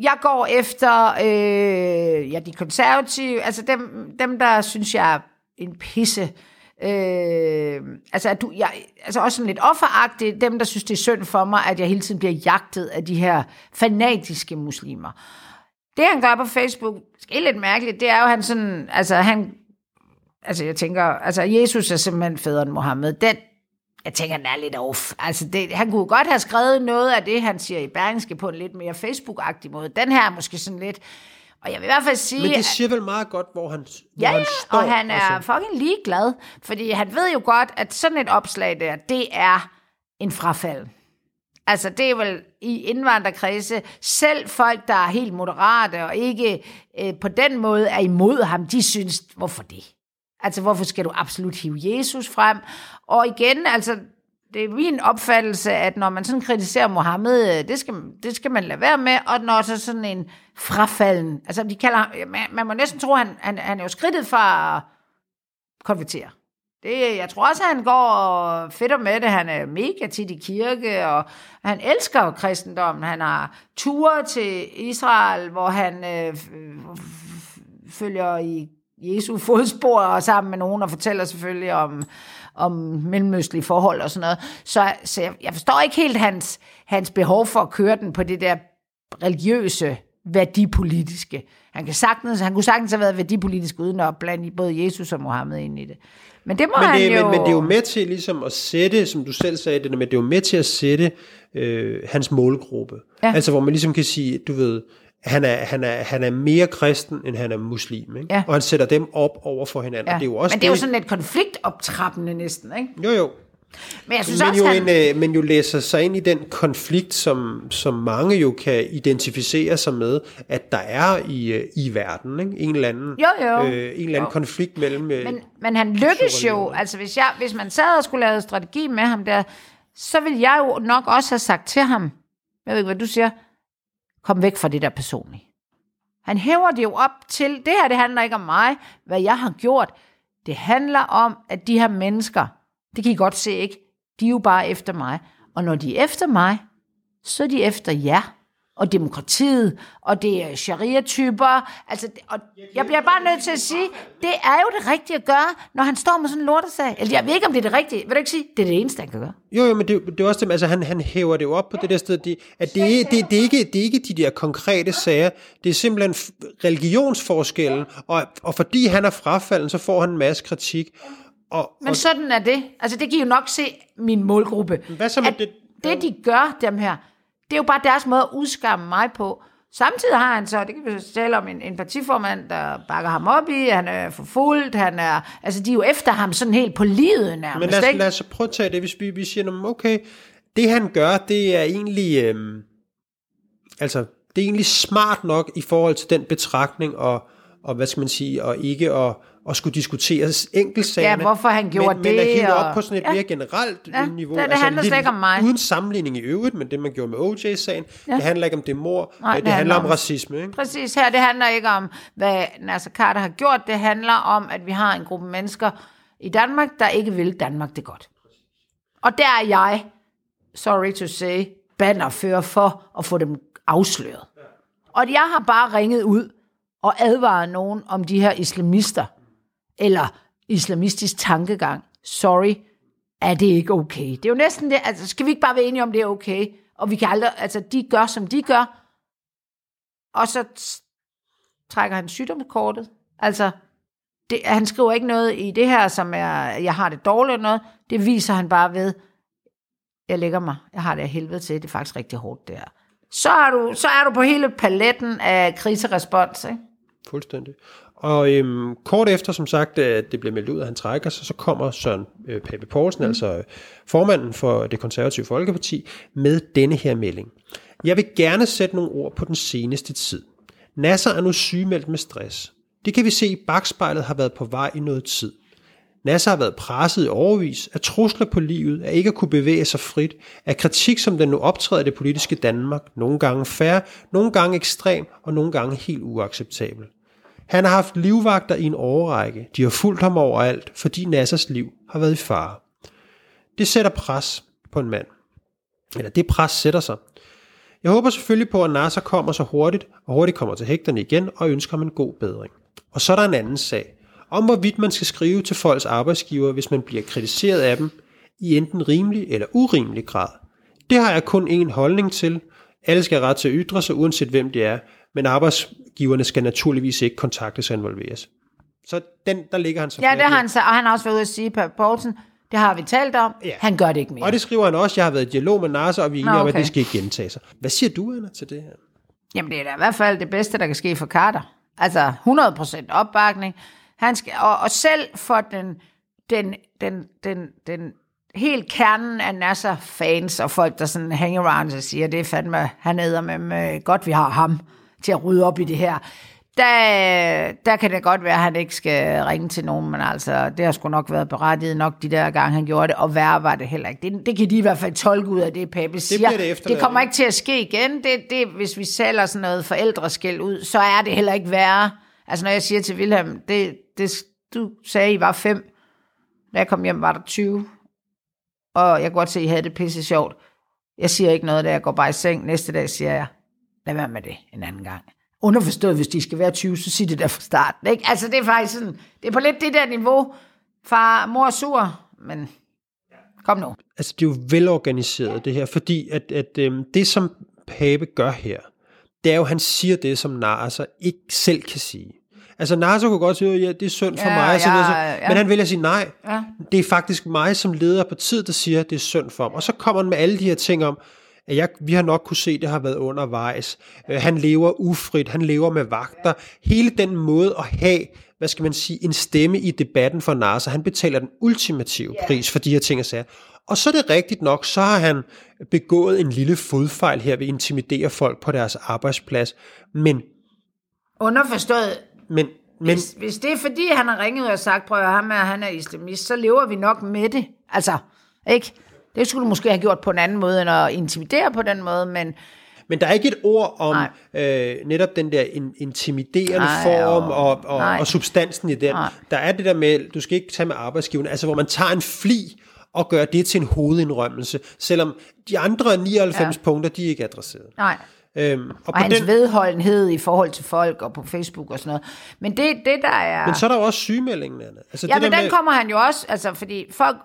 Jeg går efter øh, ja, de konservative, altså dem, dem, der synes, jeg er en pisse. Øh, altså, at du, jeg, altså også sådan lidt offeragtigt, dem, der synes, det er synd for mig, at jeg hele tiden bliver jagtet af de her fanatiske muslimer. Det, han gør på Facebook, det er lidt mærkeligt, det er jo, han sådan, altså han, altså jeg tænker, altså Jesus er simpelthen faderen Mohammed. Den, jeg tænker, den er lidt off. Altså det, han kunne godt have skrevet noget af det, han siger i Berlingske på en lidt mere Facebook-agtig måde. Den her er måske sådan lidt, og jeg vil i hvert fald sige, Men det siger vel meget godt, hvor han, hvor Ja, han ja, står. og han er altså. fucking ligeglad, fordi han ved jo godt, at sådan et opslag der, det er en frafald. Altså, det er vel i indvandrerkredse, selv folk, der er helt moderate og ikke øh, på den måde er imod ham, de synes, hvorfor det? Altså, hvorfor skal du absolut hive Jesus frem? Og igen, altså, det er min opfattelse, at når man sådan kritiserer Mohammed, det skal, det skal man lade være med, og når så sådan en frafalden, altså de kalder ham, man, man må næsten tro, han, han, han er jo skridtet fra at konvertere. Det, jeg tror også, at han går og fedter med det. Han er mega tit i kirke, og han elsker kristendommen. Han har ture til Israel, hvor han øh, følger i Jesu fodspor og sammen med nogen og fortæller selvfølgelig om, om mellemøstlige forhold og sådan noget. Så, så jeg, jeg forstår ikke helt hans, hans behov for at køre den på det der religiøse, værdipolitiske. Han, kan sagtens, han kunne sagtens have været værdipolitisk uden at blande både Jesus og Mohammed ind i det. Men det må Men han det, jo... men, men det er jo med til ligesom at sætte, som du selv sagde, det med, det er jo med til at sætte øh, hans målgruppe. Ja. Altså hvor man ligesom kan sige, du ved, han er, han er, han er mere kristen, end han er muslim. Ikke? Ja. Og han sætter dem op over for hinanden. Ja. Og det er jo også men det er jo sådan lidt konfliktoptrappende næsten, ikke? Jo, jo. Men jeg synes Men også, jo, han... en, øh, men jo læser sig ind i den konflikt, som, som mange jo kan identificere sig med, at der er i, øh, i verden. Ikke? En eller anden, Jo, jo. Øh, en eller anden Jo. konflikt mellem... Øh, Men, men han lykkes jo, altså hvis, jeg, hvis man sad og skulle lave strategi med ham der, så ville jeg jo nok også have sagt til ham, jeg ved ikke, hvad du siger, kom væk fra det der personlige. Han hæver det jo op til, det her det handler ikke om mig, hvad jeg har gjort. Det handler om, at de her mennesker, det kan I godt se, ikke? De er jo bare efter mig. Og når de er efter mig, så er de efter jer og demokratiet, og det er sharia-typer. Altså, og jeg bliver bare nødt til at sige, det er jo det rigtige at gøre, når han står med sådan en lortesag. Eller jeg ved ikke, om det er det rigtige. Vil du ikke sige, det er det eneste, han kan gøre? Jo, jo, men det, det er også det, altså han, han hæver det jo op på det der sted, det, at det, det, det, det, er ikke, det er ikke de der konkrete sager, det er simpelthen religionsforskellen, og, og fordi han er frafalden, så får han en masse kritik. Og, Men og, sådan er det. Altså, det kan jo nok se min målgruppe. Hvad så med det- det, de gør, dem her, det er jo bare deres måde at udskamme mig på. Samtidig har han så, det kan vi tale om, en, en partiformand, der bakker ham op i, han er forfulgt, han er, altså de er jo efter ham sådan helt på livet nærmest, men lad os, ikke? lad os prøve at tage det, hvis vi, vi siger, "Nå, men okay, det han gør, det er egentlig, øhm, altså, det er egentlig smart nok i forhold til den betragtning, og, og hvad skal man sige, og ikke at, at skulle diskutere enkeltsagerne. Ja, hvorfor han gjorde men, Men at det, hive og- op på sådan et Ja. mere generelt Ja, niveau. altså det- det handler lidt slet ikke om mig. Uden sammenligning i øvrigt, men det man gjorde med OJ-sagen, ja. det handler ikke om det mor, Nej, det, det handler handler om om- racisme. Ikke? Præcis, her det handler ikke om, hvad Nasser Carter har gjort, det handler om, at vi har en gruppe mennesker i Danmark, der ikke vil Danmark det godt. Og der er jeg, sorry to say, bannerfører for at få dem afsløret. Og jeg har bare ringet ud og advaret nogen om de her islamister, eller islamistisk tankegang. Sorry, er det ikke okay? Det er jo næsten det, altså skal vi ikke bare være enige om, det er okay? Og vi kan aldrig, altså de gør, som de gør, og så trækker han sygdomskortet. Altså, det, han skriver ikke noget i det her, som er, jeg har det dårligt eller noget. Det viser han bare ved, jeg lægger mig, jeg har det af helvede til, det er faktisk rigtig hårdt det her. Så er du, så er du på hele paletten af kriserespons, ikke? Fuldstændig. Og øhm, kort efter, som sagt, at det blev meldt ud, at han trækker sig, så kommer Søren øh, Pape Poulsen, mm. altså øh, formanden for det konservative Folkeparti, med denne her melding. Jeg vil gerne sætte nogle ord på den seneste tid. Nasser er nu sygemeldt med stress. Det kan vi se i bagspejlet har været på vej i noget tid. Nasser har været presset i overvis af trusler på livet, af ikke at kunne bevæge sig frit, af kritik, som den nu optræder i det politiske Danmark, nogle gange færre, nogle gange ekstrem og nogle gange helt uacceptabel. Han har haft livvagter i en årrække. De har fulgt ham overalt, fordi Nassers liv har været i fare. Det sætter pres på en mand. Eller det pres sætter sig. Jeg håber selvfølgelig på, at Nasser kommer så hurtigt, og hurtigt kommer til hægterne igen, og ønsker ham en god bedring. Og så er der en anden sag. Om hvorvidt man skal skrive til folks arbejdsgiver, hvis man bliver kritiseret af dem, i enten rimelig eller urimelig grad. Det har jeg kun én holdning til. Alle skal have ret til at ytre sig, uanset hvem de er, men arbejds arbejdsgiverne skal naturligvis ikke kontaktes og involveres. Så den, der ligger han så Ja, det har han så, og han har også været ude at sige, Pape Poulsen, det har vi talt om, Ja. han gør det ikke mere. Og det skriver han også. Jeg har været i dialog med Nasser, og vi er enige Nå, om, at okay. det skal ikke gentage sig. Hvad siger du, Anna, til det her? Jamen, det er da i hvert fald det bedste, der kan ske for Carter. Altså, 100% opbakning. Han skal, og, og selv for den, den, den, den, den helt kernen af Nasser-fans og folk, der sådan hang around og siger, det er fandme, han æder med, med godt, vi har ham til at rydde op i det her. Der, der kan det godt være, at han ikke skal ringe til nogen, men altså, det har sgu nok været berettiget nok de der gange, han gjorde det, og værre var det heller ikke. Det, det kan de i hvert fald tolke ud af det, Pape siger. det efterladt, det kommer ikke? ikke til at ske igen. Det, det, hvis vi sælger sådan noget forældreskæld ud, så er det heller ikke værre. Altså når jeg siger til Wilhelm, det, det, du sagde, I var fem. Da jeg kom hjem, var der 20. Og jeg kunne godt se, at I havde det pisse sjovt. Jeg siger ikke noget, da jeg går bare i seng. Næste dag siger jeg, lad være med det en anden gang. Underforstået, hvis de skal være 20, så sig det der fra starten. Ikke? Altså det er faktisk sådan, det er på lidt det der niveau. Far, mor er sur, men kom nu. altså det er jo velorganiseret det her, fordi at, at øhm, det som Pape gør her, det er jo, at han siger det, som Nasser ikke selv kan sige. Altså Nasser kunne godt sige, ja, det er synd for Ja, mig, ja, så, ja. men han vælger at sige nej. Ja. Det er faktisk mig som leder af partiet, der siger, at det er synd for ham. Og så kommer han med alle de her ting om, at jeg, vi har nok kunne se, at det har været undervejs. Øh, han lever ufrit, han lever med vagter. Hele den måde at have, hvad skal man sige, en stemme i debatten for Nasser, han betaler den ultimative pris for de her ting og sager. Og så er det rigtigt nok, så har han begået en lille fodfejl her ved at intimidere folk på deres arbejdsplads. Men, Underforstået, men, men hvis, hvis det er fordi, han har ringet og sagt, prøv at ham er, han er islamist, så lever vi nok med det. Altså, ikke? Det skulle du måske have gjort på en anden måde, end at intimidere på den måde, men Men der er ikke et ord om Nej. øh, netop den der in, intimiderende Nej, form og- og, og, nej. og substansen i den. Nej. Der er det der med, du skal ikke tage med arbejdsgiveren, altså hvor man tager en fli og gør det til en hovedindrømmelse, selvom de andre 99 ja. punkter, de er ikke adresseret. nej. Øhm, og, og hans den, vedholdenhed i forhold til folk og på Facebook og sådan noget. Men det, det der er... Men så er der jo også sygemeldingen, Anna. Altså, ja, det men den med... kommer han jo også, altså fordi folk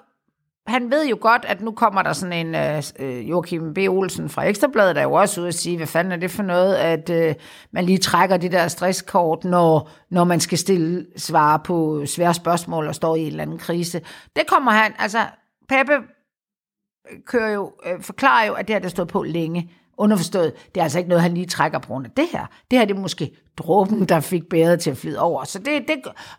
han ved jo godt, at nu kommer der sådan en øh, øh Joachim B. Olsen fra Ekstrabladet, der er jo også ude at sige, hvad fanden er det for noget, at øh, man lige trækker det der stresskort, når, når man skal stille svare på svære spørgsmål og står i en eller anden krise. Det kommer han, altså Peppe øh, kører jo, øh, forklarer jo, at det har der stået på længe. Underforstået, det er altså ikke noget, han lige trækker på grund af det her. Det her det er måske dråben, der fik bæret til at flyde over. Så det, det,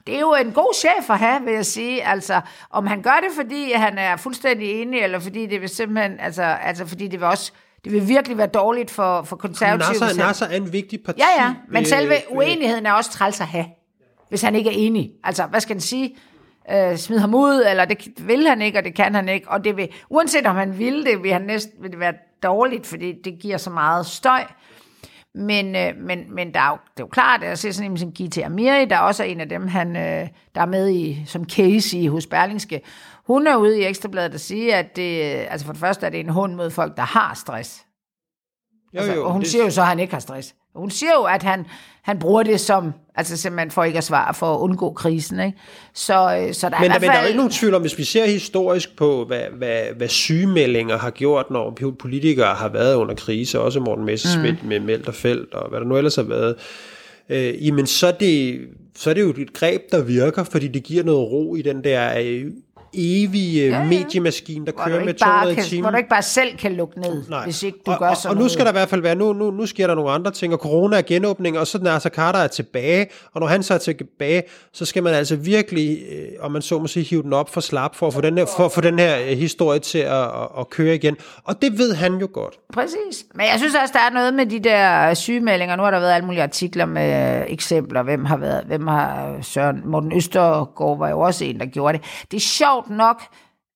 det er jo en god chef at have, vil jeg sige. Altså, om han gør det, fordi han er fuldstændig enig, eller fordi det vil simpelthen, altså, altså fordi det vil også, det vil virkelig være dårligt for, for konservative. Nasser, Nasser er en vigtig parti. Ja, ja, men selve uenigheden er også træls at have, hvis han ikke er enig. Altså, hvad skal han sige? øh, smide ham ud, eller det vil han ikke, og det kan han ikke. Og det vil, uanset om han vil det, vil, han næsten, vil det være dårligt, fordi det giver så meget støj. Men, øh, men, men der er jo, det er jo klart, at jeg ser sådan en som Gita Amiri, der er også en af dem, han, øh, der er med i, som case i hos Berlingske. Hun er ude i Ekstrabladet og siger, at det, altså for det første er det en hund mod folk, der har stress. Jo, altså, jo, og hun det... siger jo så, at han ikke har stress. Hun siger jo, at han, han bruger det som, altså simpelthen for ikke at svare, for at undgå krisen. Ikke? Så, øh, så der men, er men der er jo ikke nogen tvivl om, hvis vi ser historisk på, hvad, hvad, hvad sygemeldinger har gjort, når politikere har været under krise, også Morten Messerschmidt mm. med Meldt og Felt, og hvad der nu ellers har været, øh, jamen så er, det, så er det jo et greb, der virker, fordi det giver noget ro i den der øh, evige ja, ja. mediemaskine, der hvor kører med 200 kan, timer. Hvor du ikke bare selv kan lukke ned, Nej. hvis ikke du og, gør og, sådan Og nu skal der i hvert fald være, nu, nu, nu sker der nogle andre ting, og corona er genåbning, og så Nasser Carter er tilbage, og når han så er tilbage, så skal man altså virkelig, øh, om man så må sige, hive den op for slap, for at få den her, for, for den her øh, historie til at, at, at køre igen. Og det ved han jo godt. Præcis. Men jeg synes også, der er noget med de der sygemeldinger. Nu har der været alle mulige artikler med eksempler, hvem har været, hvem har Søren, Morten Østergaard var jo også en, der gjorde det. Det er sjovt nok,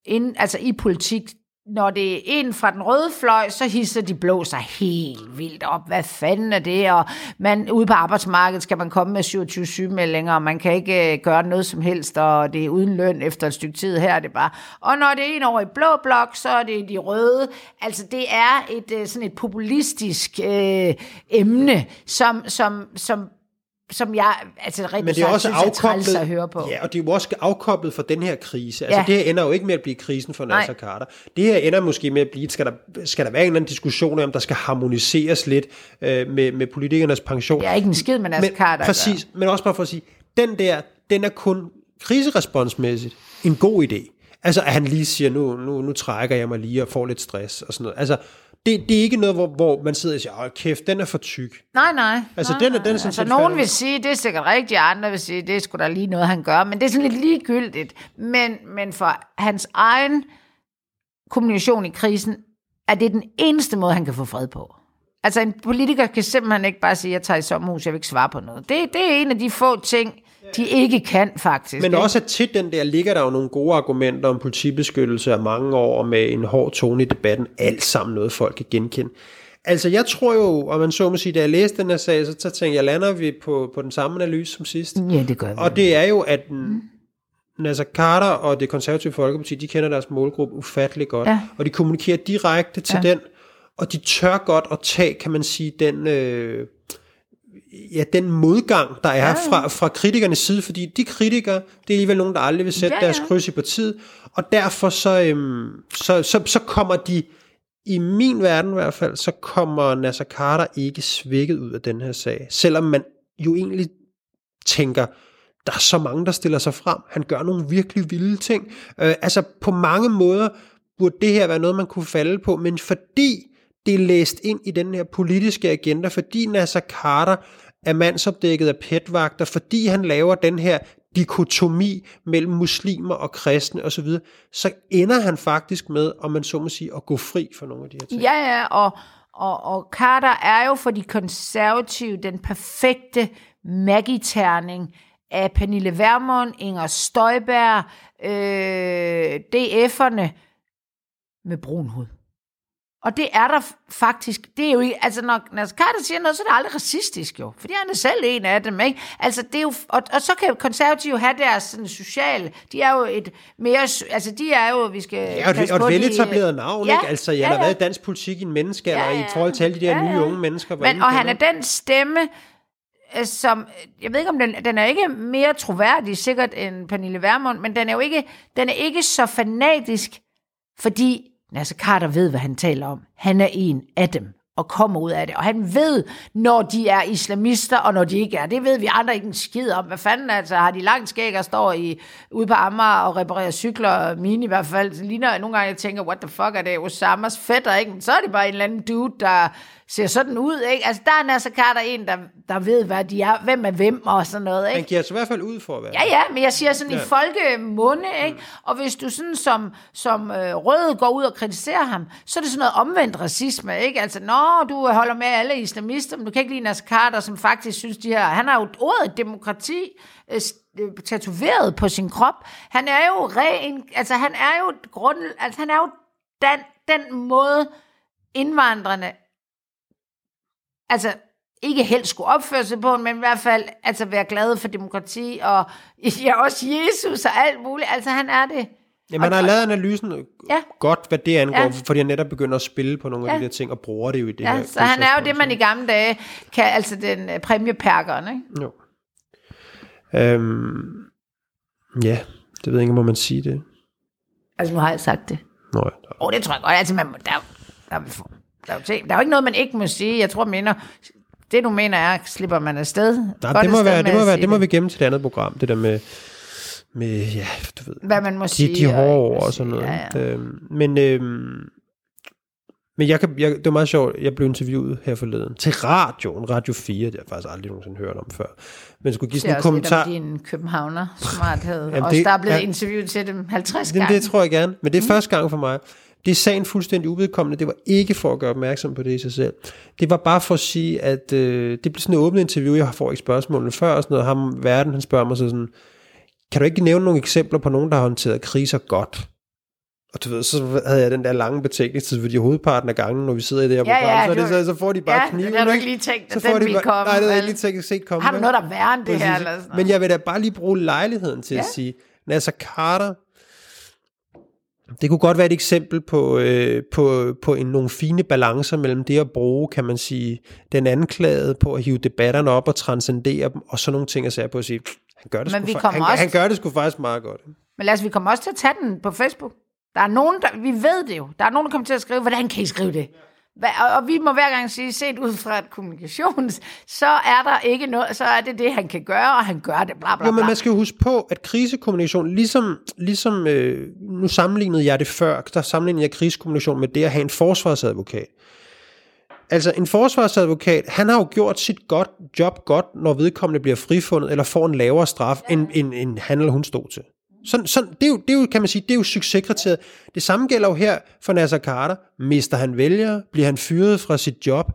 ind, altså i politik, når det er en fra den røde fløj, så hisser de blå sig helt vildt op. Hvad fanden er det? Og man, ude på arbejdsmarkedet skal man komme med 27 sygemeldinger, og man kan ikke øh, gøre noget som helst, og det er uden løn efter et stykke tid. Her er det bare. Og når det er en over i blå blok, så er det de røde. Altså det er et øh, sådan et populistisk øh, emne, som, som, som som jeg altså rigtig Men det er også synes, afkoblet, at høre på. Ja, og det er jo også afkoblet for den her krise. Altså ja. det her ender jo ikke med at blive krisen for Nasser Carter. Det her ender måske med at blive, skal der, skal der være en eller anden diskussion om, der skal harmoniseres lidt øh, med, med politikernes pension. Det er ikke en skid med Nasser Carter. Præcis, men også bare for at sige, den der, den er kun kriseresponsmæssigt en god idé. Altså at han lige siger, nu, nu, nu trækker jeg mig lige og får lidt stress og sådan noget. Altså det, det er ikke noget, hvor, hvor man sidder og siger, åh kæft, den er for tyk. Nej, nej. Altså, nej, den er, den er sådan altså, nogen vil sige, det er sikkert rigtigt, andre vil sige, det er sgu da lige noget, han gør, men det er sådan lidt ligegyldigt. Men, men for hans egen kommunikation i krisen, er det den eneste måde, han kan få fred på. Altså, en politiker kan simpelthen ikke bare sige, jeg tager i sommerhus, jeg vil ikke svare på noget. Det, det er en af de få ting, de ikke kan faktisk. Men også at til den der ligger der jo nogle gode argumenter om politibeskyttelse af mange år med en hård tone i debatten. Alt sammen noget, folk kan genkende. Altså jeg tror jo, og man så må sige, da jeg læste den her sag, så, så tænkte jeg, lander vi på, på den samme analyse som sidst? Ja, det gør vi. Og det er jo, at mm. Nasser Carter og det konservative folkeparti, de kender deres målgruppe ufatteligt godt, ja. og de kommunikerer direkte til ja. den, og de tør godt at tage, kan man sige, den... Øh, ja, den modgang, der er ja. fra, fra kritikernes side, fordi de kritikere, det er alligevel nogen, der aldrig vil sætte ja, ja. deres kryds i partiet, og derfor så, øhm, så, så, så kommer de, i min verden i hvert fald, så kommer Nasser Carter ikke svækket ud af den her sag, selvom man jo egentlig tænker, der er så mange, der stiller sig frem, han gør nogle virkelig vilde ting, øh, altså på mange måder burde det her være noget, man kunne falde på, men fordi det er læst ind i den her politiske agenda, fordi Nasser Carter er mandsopdækket af petvagter, fordi han laver den her dikotomi mellem muslimer og kristne osv., så, så ender han faktisk med, om man så må sige, at gå fri for nogle af de her ting. Ja, ja, og, og, og Carter er jo for de konservative den perfekte magiterning af Pernille Vermund, Inger Støjberg, øh, DF'erne med brun hud. Og det er der faktisk, det er jo ikke, altså når Nasser Carter siger noget, så er det aldrig racistisk jo, fordi han er selv en af dem, ikke? Altså det er jo, og, og så kan konservative have deres sådan, sociale, de er jo et mere, altså de er jo, vi skal Ja, og, og et veletableret navn, Ja, ikke? Altså, jeg ja, har ja. været i dansk politik i en menneskealder, Ja, ja, i forhold til alle de der Ja, ja, nye unge mennesker. Men, og han er den stemme, øh, som, jeg ved ikke om den, den er ikke mere troværdig sikkert end Pernille Vermund, men den er jo ikke, den er ikke så fanatisk, fordi Nasser Carter ved, hvad han taler om. Han er en af dem og kommer ud af det. Og han ved, når de er islamister, og når de ikke er. Det ved vi andre ikke en skid om. Hvad fanden altså, har de langt skæg og står i, ude på Amager og reparerer cykler, mine i hvert fald. Så ligner nogle gange, jeg tænker, what the fuck er det? Osamas fætter, ikke? Men så er det bare en eller anden dude, der ser sådan ud, ikke? Altså, der er Nasser Carter en, der, der ved, hvad de er, hvem er hvem og sådan noget, ikke? Han giver sig i hvert fald ud for at være. Ja, ja, men jeg siger sådan ja. i folkemunde, ikke? Og hvis du sådan som, som øh, rød går ud og kritiserer ham, så er det sådan noget omvendt racisme, ikke? Altså, nå, du holder med alle islamister, men du kan ikke lide Nasser Carter, som faktisk synes, de her... Han har jo ordet demokrati øh, øh tatoveret på sin krop. Han er jo ren... Altså, han er jo grund... Altså, han er jo den, den måde, indvandrerne altså ikke helst skulle opføre sig på, men i hvert fald altså være glade for demokrati, og ja, også Jesus og alt muligt. Altså han er det. Ja, man har lavet analysen Ja. godt, hvad det angår, Ja. ja. fordi han netop begynder at spille på nogle af Ja. de der ting, og bruger det jo i det her. Ja, så han er jo det, man i gamle dage kan, altså den uh, præmiepærkeren, ikke? Jo. Øhm, ja, det ved jeg ikke, må man sige det. Altså nu har jeg sagt det. Nå, Åh, oh, det tror jeg godt. Altså man, må- der, der, der, der, er ting- der er jo ikke noget, man ikke må sige. Jeg tror, mener, det du mener er, slipper man afsted. Nej, det må, afsted være, det, må være, det må vi gemme til et andet program, det der med, med ja, du ved, Hvad man må de, sige. de og ord og sige. sådan noget. Ja, ja. Øhm, men øhm, men jeg kan, jeg, det var meget sjovt, jeg blev interviewet her forleden til radioen, Radio 4, det har jeg faktisk aldrig nogensinde hørt om før. Men skulle give Det er sådan en kommentar. lidt om din københavner smarthed. Jamen, Også det- der er blevet ja. interviewet til dem 50 Jamen, gange. det tror jeg gerne, men det er mm. første gang for mig. Det er sagen fuldstændig uvedkommende. Det var ikke for at gøre opmærksom på det i sig selv. Det var bare for at sige, at øh, det blev sådan et åbent interview. Jeg får ikke spørgsmålene før og sådan noget. Ham, verden, han spørger mig så sådan, kan du ikke nævne nogle eksempler på nogen, der har håndteret kriser godt? Og du ved, så havde jeg den der lange betænkningstid, fordi hovedparten af gangen, når vi sidder i det her Ja, program, ja, så, er det, så, så får de bare ja, kniven. det har ikke lige tænkt, så får den de bare, komme, Nej, det havde jeg ikke lige tænkt, set komme. Har du noget, der er værre end det her? Eller sådan noget? Men jeg vil da bare lige bruge lejligheden til ja. at Ja. sige, Nasser Carter, det kunne godt være et eksempel på, øh, på, på en, nogle fine balancer mellem det at bruge, kan man sige, den anklagede på at hive debatterne op og transcendere dem, og sådan nogle ting, at sige på at sige, han gør det, Men sgu, vi fa- kommer han, også- han gør det sgu faktisk meget godt. Men lad os, vi kommer også til at tage den på Facebook. Der er nogen, der, vi ved det jo. Der er nogen, der kommer til at skrive, hvordan kan I skrive det? Hva, og, og vi må hver gang sige, set ud fra et kommunikation, så er der ikke noget, så er det det, han kan gøre, og han gør det, bla bla Jo, men bla. man skal jo huske på, at krisekommunikation, ligesom, ligesom øh, nu sammenlignede jeg det før, der sammenlignede jeg krisekommunikation med det at have en forsvarsadvokat. Altså en forsvarsadvokat, han har jo gjort sit godt job godt, når vedkommende bliver frifundet, eller får en lavere straf, ja. end, end, end han eller hun stod til. Sådan, sådan, det, er jo, det er jo, kan man sige, det er jo succeskriteriet. Det samme gælder jo her for Nasser Carter. Mister han vælgere? Bliver han fyret fra sit job?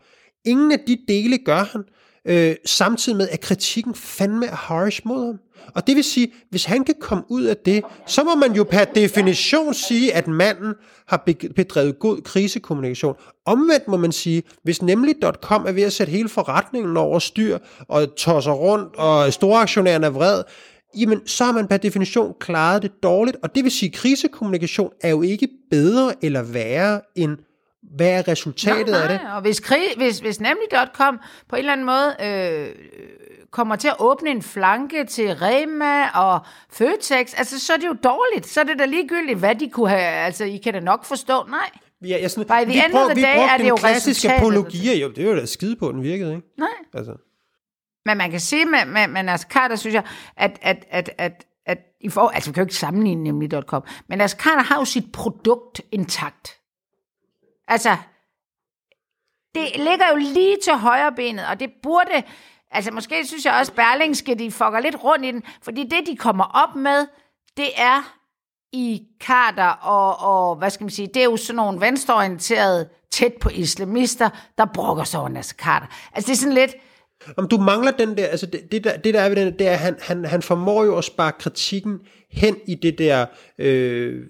Ingen af de dele gør han, øh, samtidig med, at kritikken fandme er harsh mod ham. Og det vil sige, hvis han kan komme ud af det, så må man jo per definition sige, at manden har be- bedrevet god krisekommunikation. Omvendt må man sige, hvis nemlig.com er ved at sætte hele forretningen over styr, og tosser rundt, og storaktionæren er vred, jamen så har man per definition klaret det dårligt. Og det vil sige, at krisekommunikation er jo ikke bedre eller værre end hvad er resultatet nej, af det? Og hvis, krig, hvis, hvis nemlig.com på en eller anden måde øh, kommer til at åbne en flanke til Rema og Føtex, altså så er det jo dårligt. Så er det da ligegyldigt, hvad de kunne have, altså I kan da nok forstå, nej. Ja, jeg sådan, By the vi end of the day er det jo klassiske apologier. Jo, det er jo da skide på, den virkede, ikke? Nej. Altså. Men man kan sige med, med, med Nasser Carter, synes jeg, at, at, at, at, at i for, altså vi kan jo ikke sammenligne nemlig.com, men Nasser Carter har jo sit produkt intakt. Altså, det ligger jo lige til højre benet, og det burde, altså måske synes jeg også, Berlingske, de fucker lidt rundt i den, fordi det, de kommer op med, det er i Carter og, og, hvad skal man sige, det er jo sådan nogle venstreorienterede, tæt på islamister, der brokker sig over Nasser Carter. Altså det er sådan lidt, Om du mangler den der, altså det, det, der, det der er ved den, det er, at han, han, han formår jo at sparke kritikken hen i det der øh,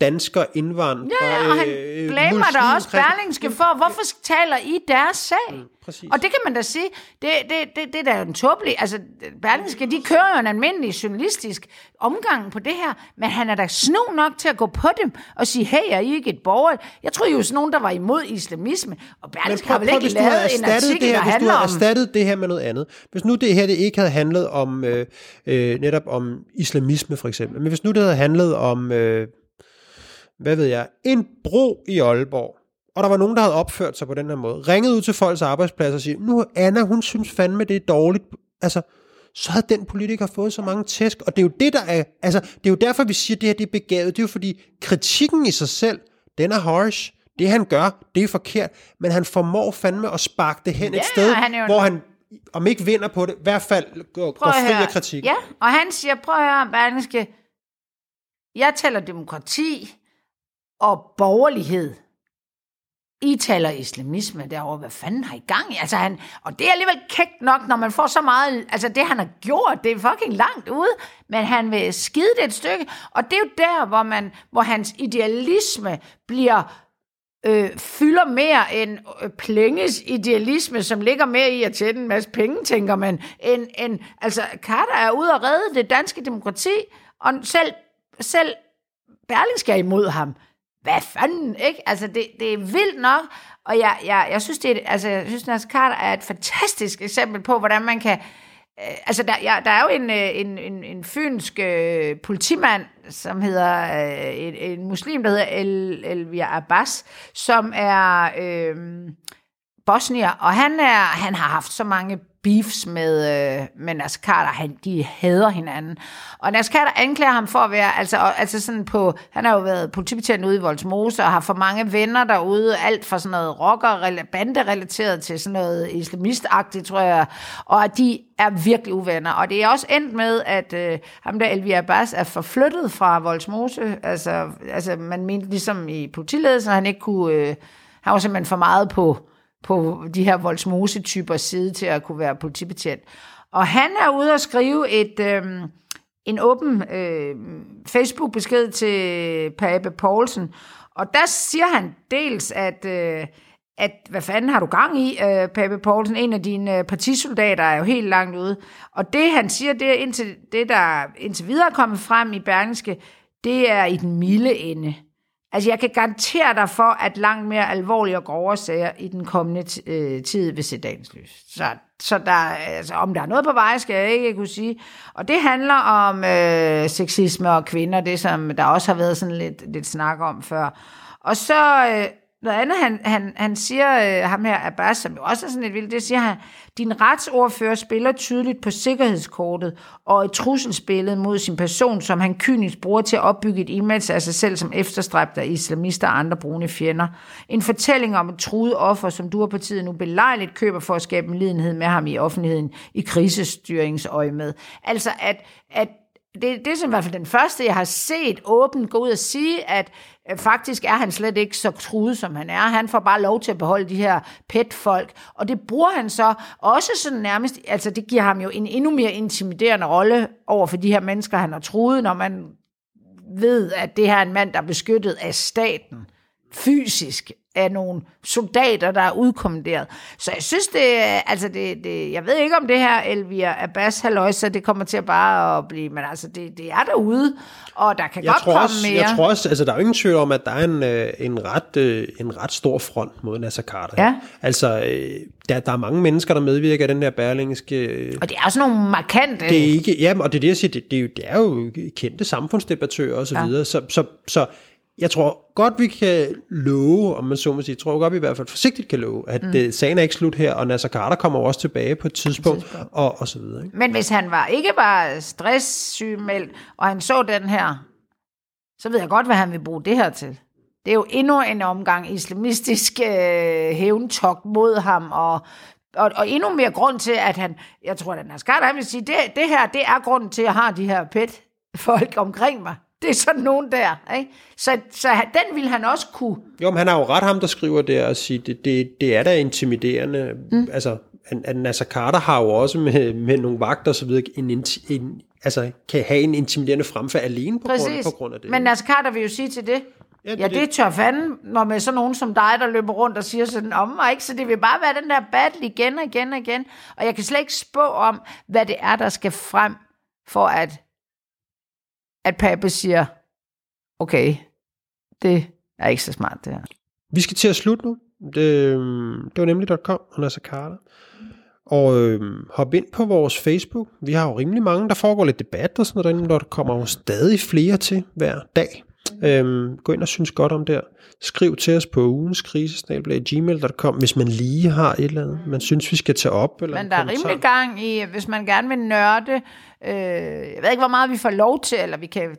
dansker indvandrer. Ja, ja, og han øh, blamer da også Berlingske for, hvorfor taler I deres sag? Mm, præcis. Og det kan man da sige, det, det, det, det er da en tåbelig, altså Berlingske, de kører jo en almindelig journalistisk omgang på det her, men han er da snu nok til at gå på dem og sige, hey, er I ikke et borger? Jeg tror jo sådan nogen, der var imod islamisme, og Berlingske har vel ikke lavet en artikel, det her, der hvis du handler havde erstattet det her med noget andet. Hvis nu det her det ikke havde handlet om øh, øh, netop om islamisme for eksempel, men hvis nu det havde handlet om, øh, hvad ved jeg, en bro i Aalborg, og der var nogen, der havde opført sig på den her måde, ringet ud til folks arbejdsplads og sige, nu Anna, hun synes fandme, det er dårligt. Altså, så havde den politiker fået så mange tæsk, og det er jo det, der er, altså, det er jo derfor, vi siger, at det her det er begavet. Det er jo fordi, kritikken i sig selv, den er harsh. Det han gør, det er forkert, men han formår fandme at sparke det hen Ja, et sted, han jo- hvor han, om ikke vinder på det, i hvert fald går, går fri af kritik. Ja, og han siger, prøv at høre, Berlingske, jeg taler demokrati og borgerlighed. I taler islamisme derovre. Hvad fanden har I gang i? Altså han, og det er alligevel kægt nok, når man får så meget... Altså det, han har gjort, det er fucking langt ude. Men han vil skide det et stykke. Og det er jo der, hvor, man, hvor hans idealisme bliver øh, fylder mere end øh, Plenges idealisme, som ligger mere i at tjene en masse penge, tænker man, end, end altså Carter er ude at redde det danske demokrati, og selv, selv Berlingske er imod ham. Hvad fanden, ikke? Altså, det, det er vildt nok, og jeg, jeg, jeg synes, det er, altså, jeg synes, Nasser Carter er et fantastisk eksempel på, hvordan man kan, øh, Øh, altså, der, ja, der er jo en, øh, en, en, en fynsk øh, politimand, som hedder, øh, en, en muslim, der hedder El, Elvia Abbas, som er øh, bosnier, og han, er, han har haft så mange beefs med, øh, med Nasser Carter. Han, de hader hinanden. Og Nasser Carter anklager ham for at være, altså, altså sådan på, han har jo været politibetjent ude i Voldsmose, og har for mange venner derude, alt fra sådan noget rocker, bande-relateret til sådan noget islamistagtigt, tror jeg, og at de er virkelig uvenner. Og det er også endt med, at øh, ham der Elvia Abbas er forflyttet fra Voldsmose. Altså, altså man mente ligesom i politiledelsen, at han ikke kunne, øh, han var simpelthen for meget på, på de her voldsmose-typer side til at kunne være politibetjent. Og han er ude at skrive et, øh, en åben øh, Facebook-besked til Pape Poulsen, og der siger han dels, at, øh, at hvad fanden har du gang i, øh, Pape Poulsen, en af dine øh, partisoldater er jo helt langt ude. Og det han siger, det er indtil, det der indtil videre er kommet frem i Berlingske, det er i den milde ende. Altså, jeg kan garantere dig for, at langt mere alvorlige og grovere sager i den kommende t- øh, tid vil se dagens lys. Så, så der, altså, om der er noget på vej, skal jeg ikke kunne sige. Og det handler om øh, sexisme og kvinder, det som der også har været sådan lidt, lidt snak om før. Og så øh, noget andet, han, han, han siger, øh, ham her Abbas, som jo også er sådan et vildt, det siger han, din retsordfører spiller tydeligt på sikkerhedskortet og et trusselsbillede mod sin person, som han kynisk bruger til at opbygge et image af sig selv som efterstræbt af islamister og andre brune fjender. En fortælling om et truet offer, som du og partiet nu belejligt køber for at skabe en lidenhed med ham i offentligheden i krisestyringsøje med. Altså at, at det, det er som i hvert fald den første, jeg har set åbent gå ud og sige, at Øh, faktisk er han slet ikke så truet, som han er. Han får bare lov til at beholde de her pet-folk, og det bruger han så også sådan nærmest, altså det giver ham jo en endnu mere intimiderende rolle over for de her mennesker, han har truet, når man ved, at det her er en mand, der er beskyttet af staten fysisk af nogle soldater, der er udkommanderet. Så jeg synes, det, altså det, det, jeg ved ikke, om det her Elvira Abbas halløjsa, det kommer til at bare at blive, men altså det, det er derude, og der kan Jeg godt tror, komme også, mere. jeg tror også, altså der er ingen tvivl om, at der er en, øh, en, ret, øh, en ret stor front mod Nasser Carter. Ja. Altså, øh, der, der er mange mennesker, der medvirker i den her berlingske... Øh, og det er også nogle markante... det er ikke, ja, og det er det, jeg siger, det, det, er, jo, det er jo kendte samfundsdebattører og så Ja. videre, så, så, så jeg tror godt, vi kan love, om man så må sige, jeg tror godt, vi i hvert fald forsigtigt kan love, at mm. sagen er ikke slut her, og Nasser Carter kommer også tilbage på et tidspunkt, tidspunkt. og, og så videre. Ikke? Men hvis han var ikke var stresssygemeldt, og han så den her, så ved jeg godt, hvad han vil bruge det her til. Det er jo endnu en omgang islamistisk øh, hævntok mod ham, og, og, og endnu mere grund til, at han, jeg tror, at Nascar, han vil sige, det, det her, det er grunden til, at jeg har de her pet folk omkring mig. Det er sådan nogen der, ikke? Så, så han- den vil han også kunne. Jo, men han har jo ret ham, der skriver der og siger, det, det, det er da intimiderende. Mm. Altså, at, at Nasser Carter har jo også med, med nogle vagter og så videre en, inti- en altså, kan have en intimiderende fremfærd alene på, grund, Præcis. på grund af det. Men Nasser Carter vil jo sige til det, Ja, ja, det- ja det tør fanden, når med sådan nogen som dig, der løber rundt og siger sådan om mig, ikke? Så det vil bare være den der battle igen og igen og igen. Og jeg kan slet ikke spå om, hvad det er, der skal frem, for at, at Pape siger, okay, det er ikke så smart det her. Vi skal til at slutte nu. Det, øhm, det var nemlig.com og Nasser Carter. Og øh, hop ind på vores Facebook. Vi har jo rimelig mange, der foregår lidt debat og sådan noget derinde, der kommer jo stadig flere til hver dag. Øhm, gå ind og synes godt om der. Skriv til os på ugens gmail.com, hvis man lige har et eller andet, man synes, vi skal tage op. Eller Men en der er rimelig gang i, hvis man gerne vil nørde, øh, jeg ved ikke, hvor meget vi får lov til, eller vi kan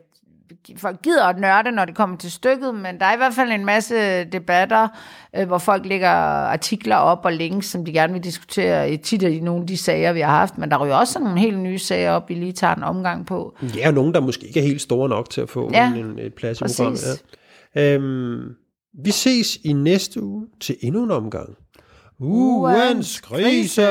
folk gider at nørde, når det kommer til stykket, men der er i hvert fald en masse debatter, øh, hvor folk lægger artikler op og links, som de gerne vil diskutere i tit i nogle af de sager, vi har haft, men der ryger også sådan nogle helt nye sager op, vi lige tager en omgang på. Ja, og nogen, der måske ikke er helt store nok til at få Ja, en, en, plads i programmet. Ja. Øhm, vi ses i næste uge til endnu en omgang. Ugens krise!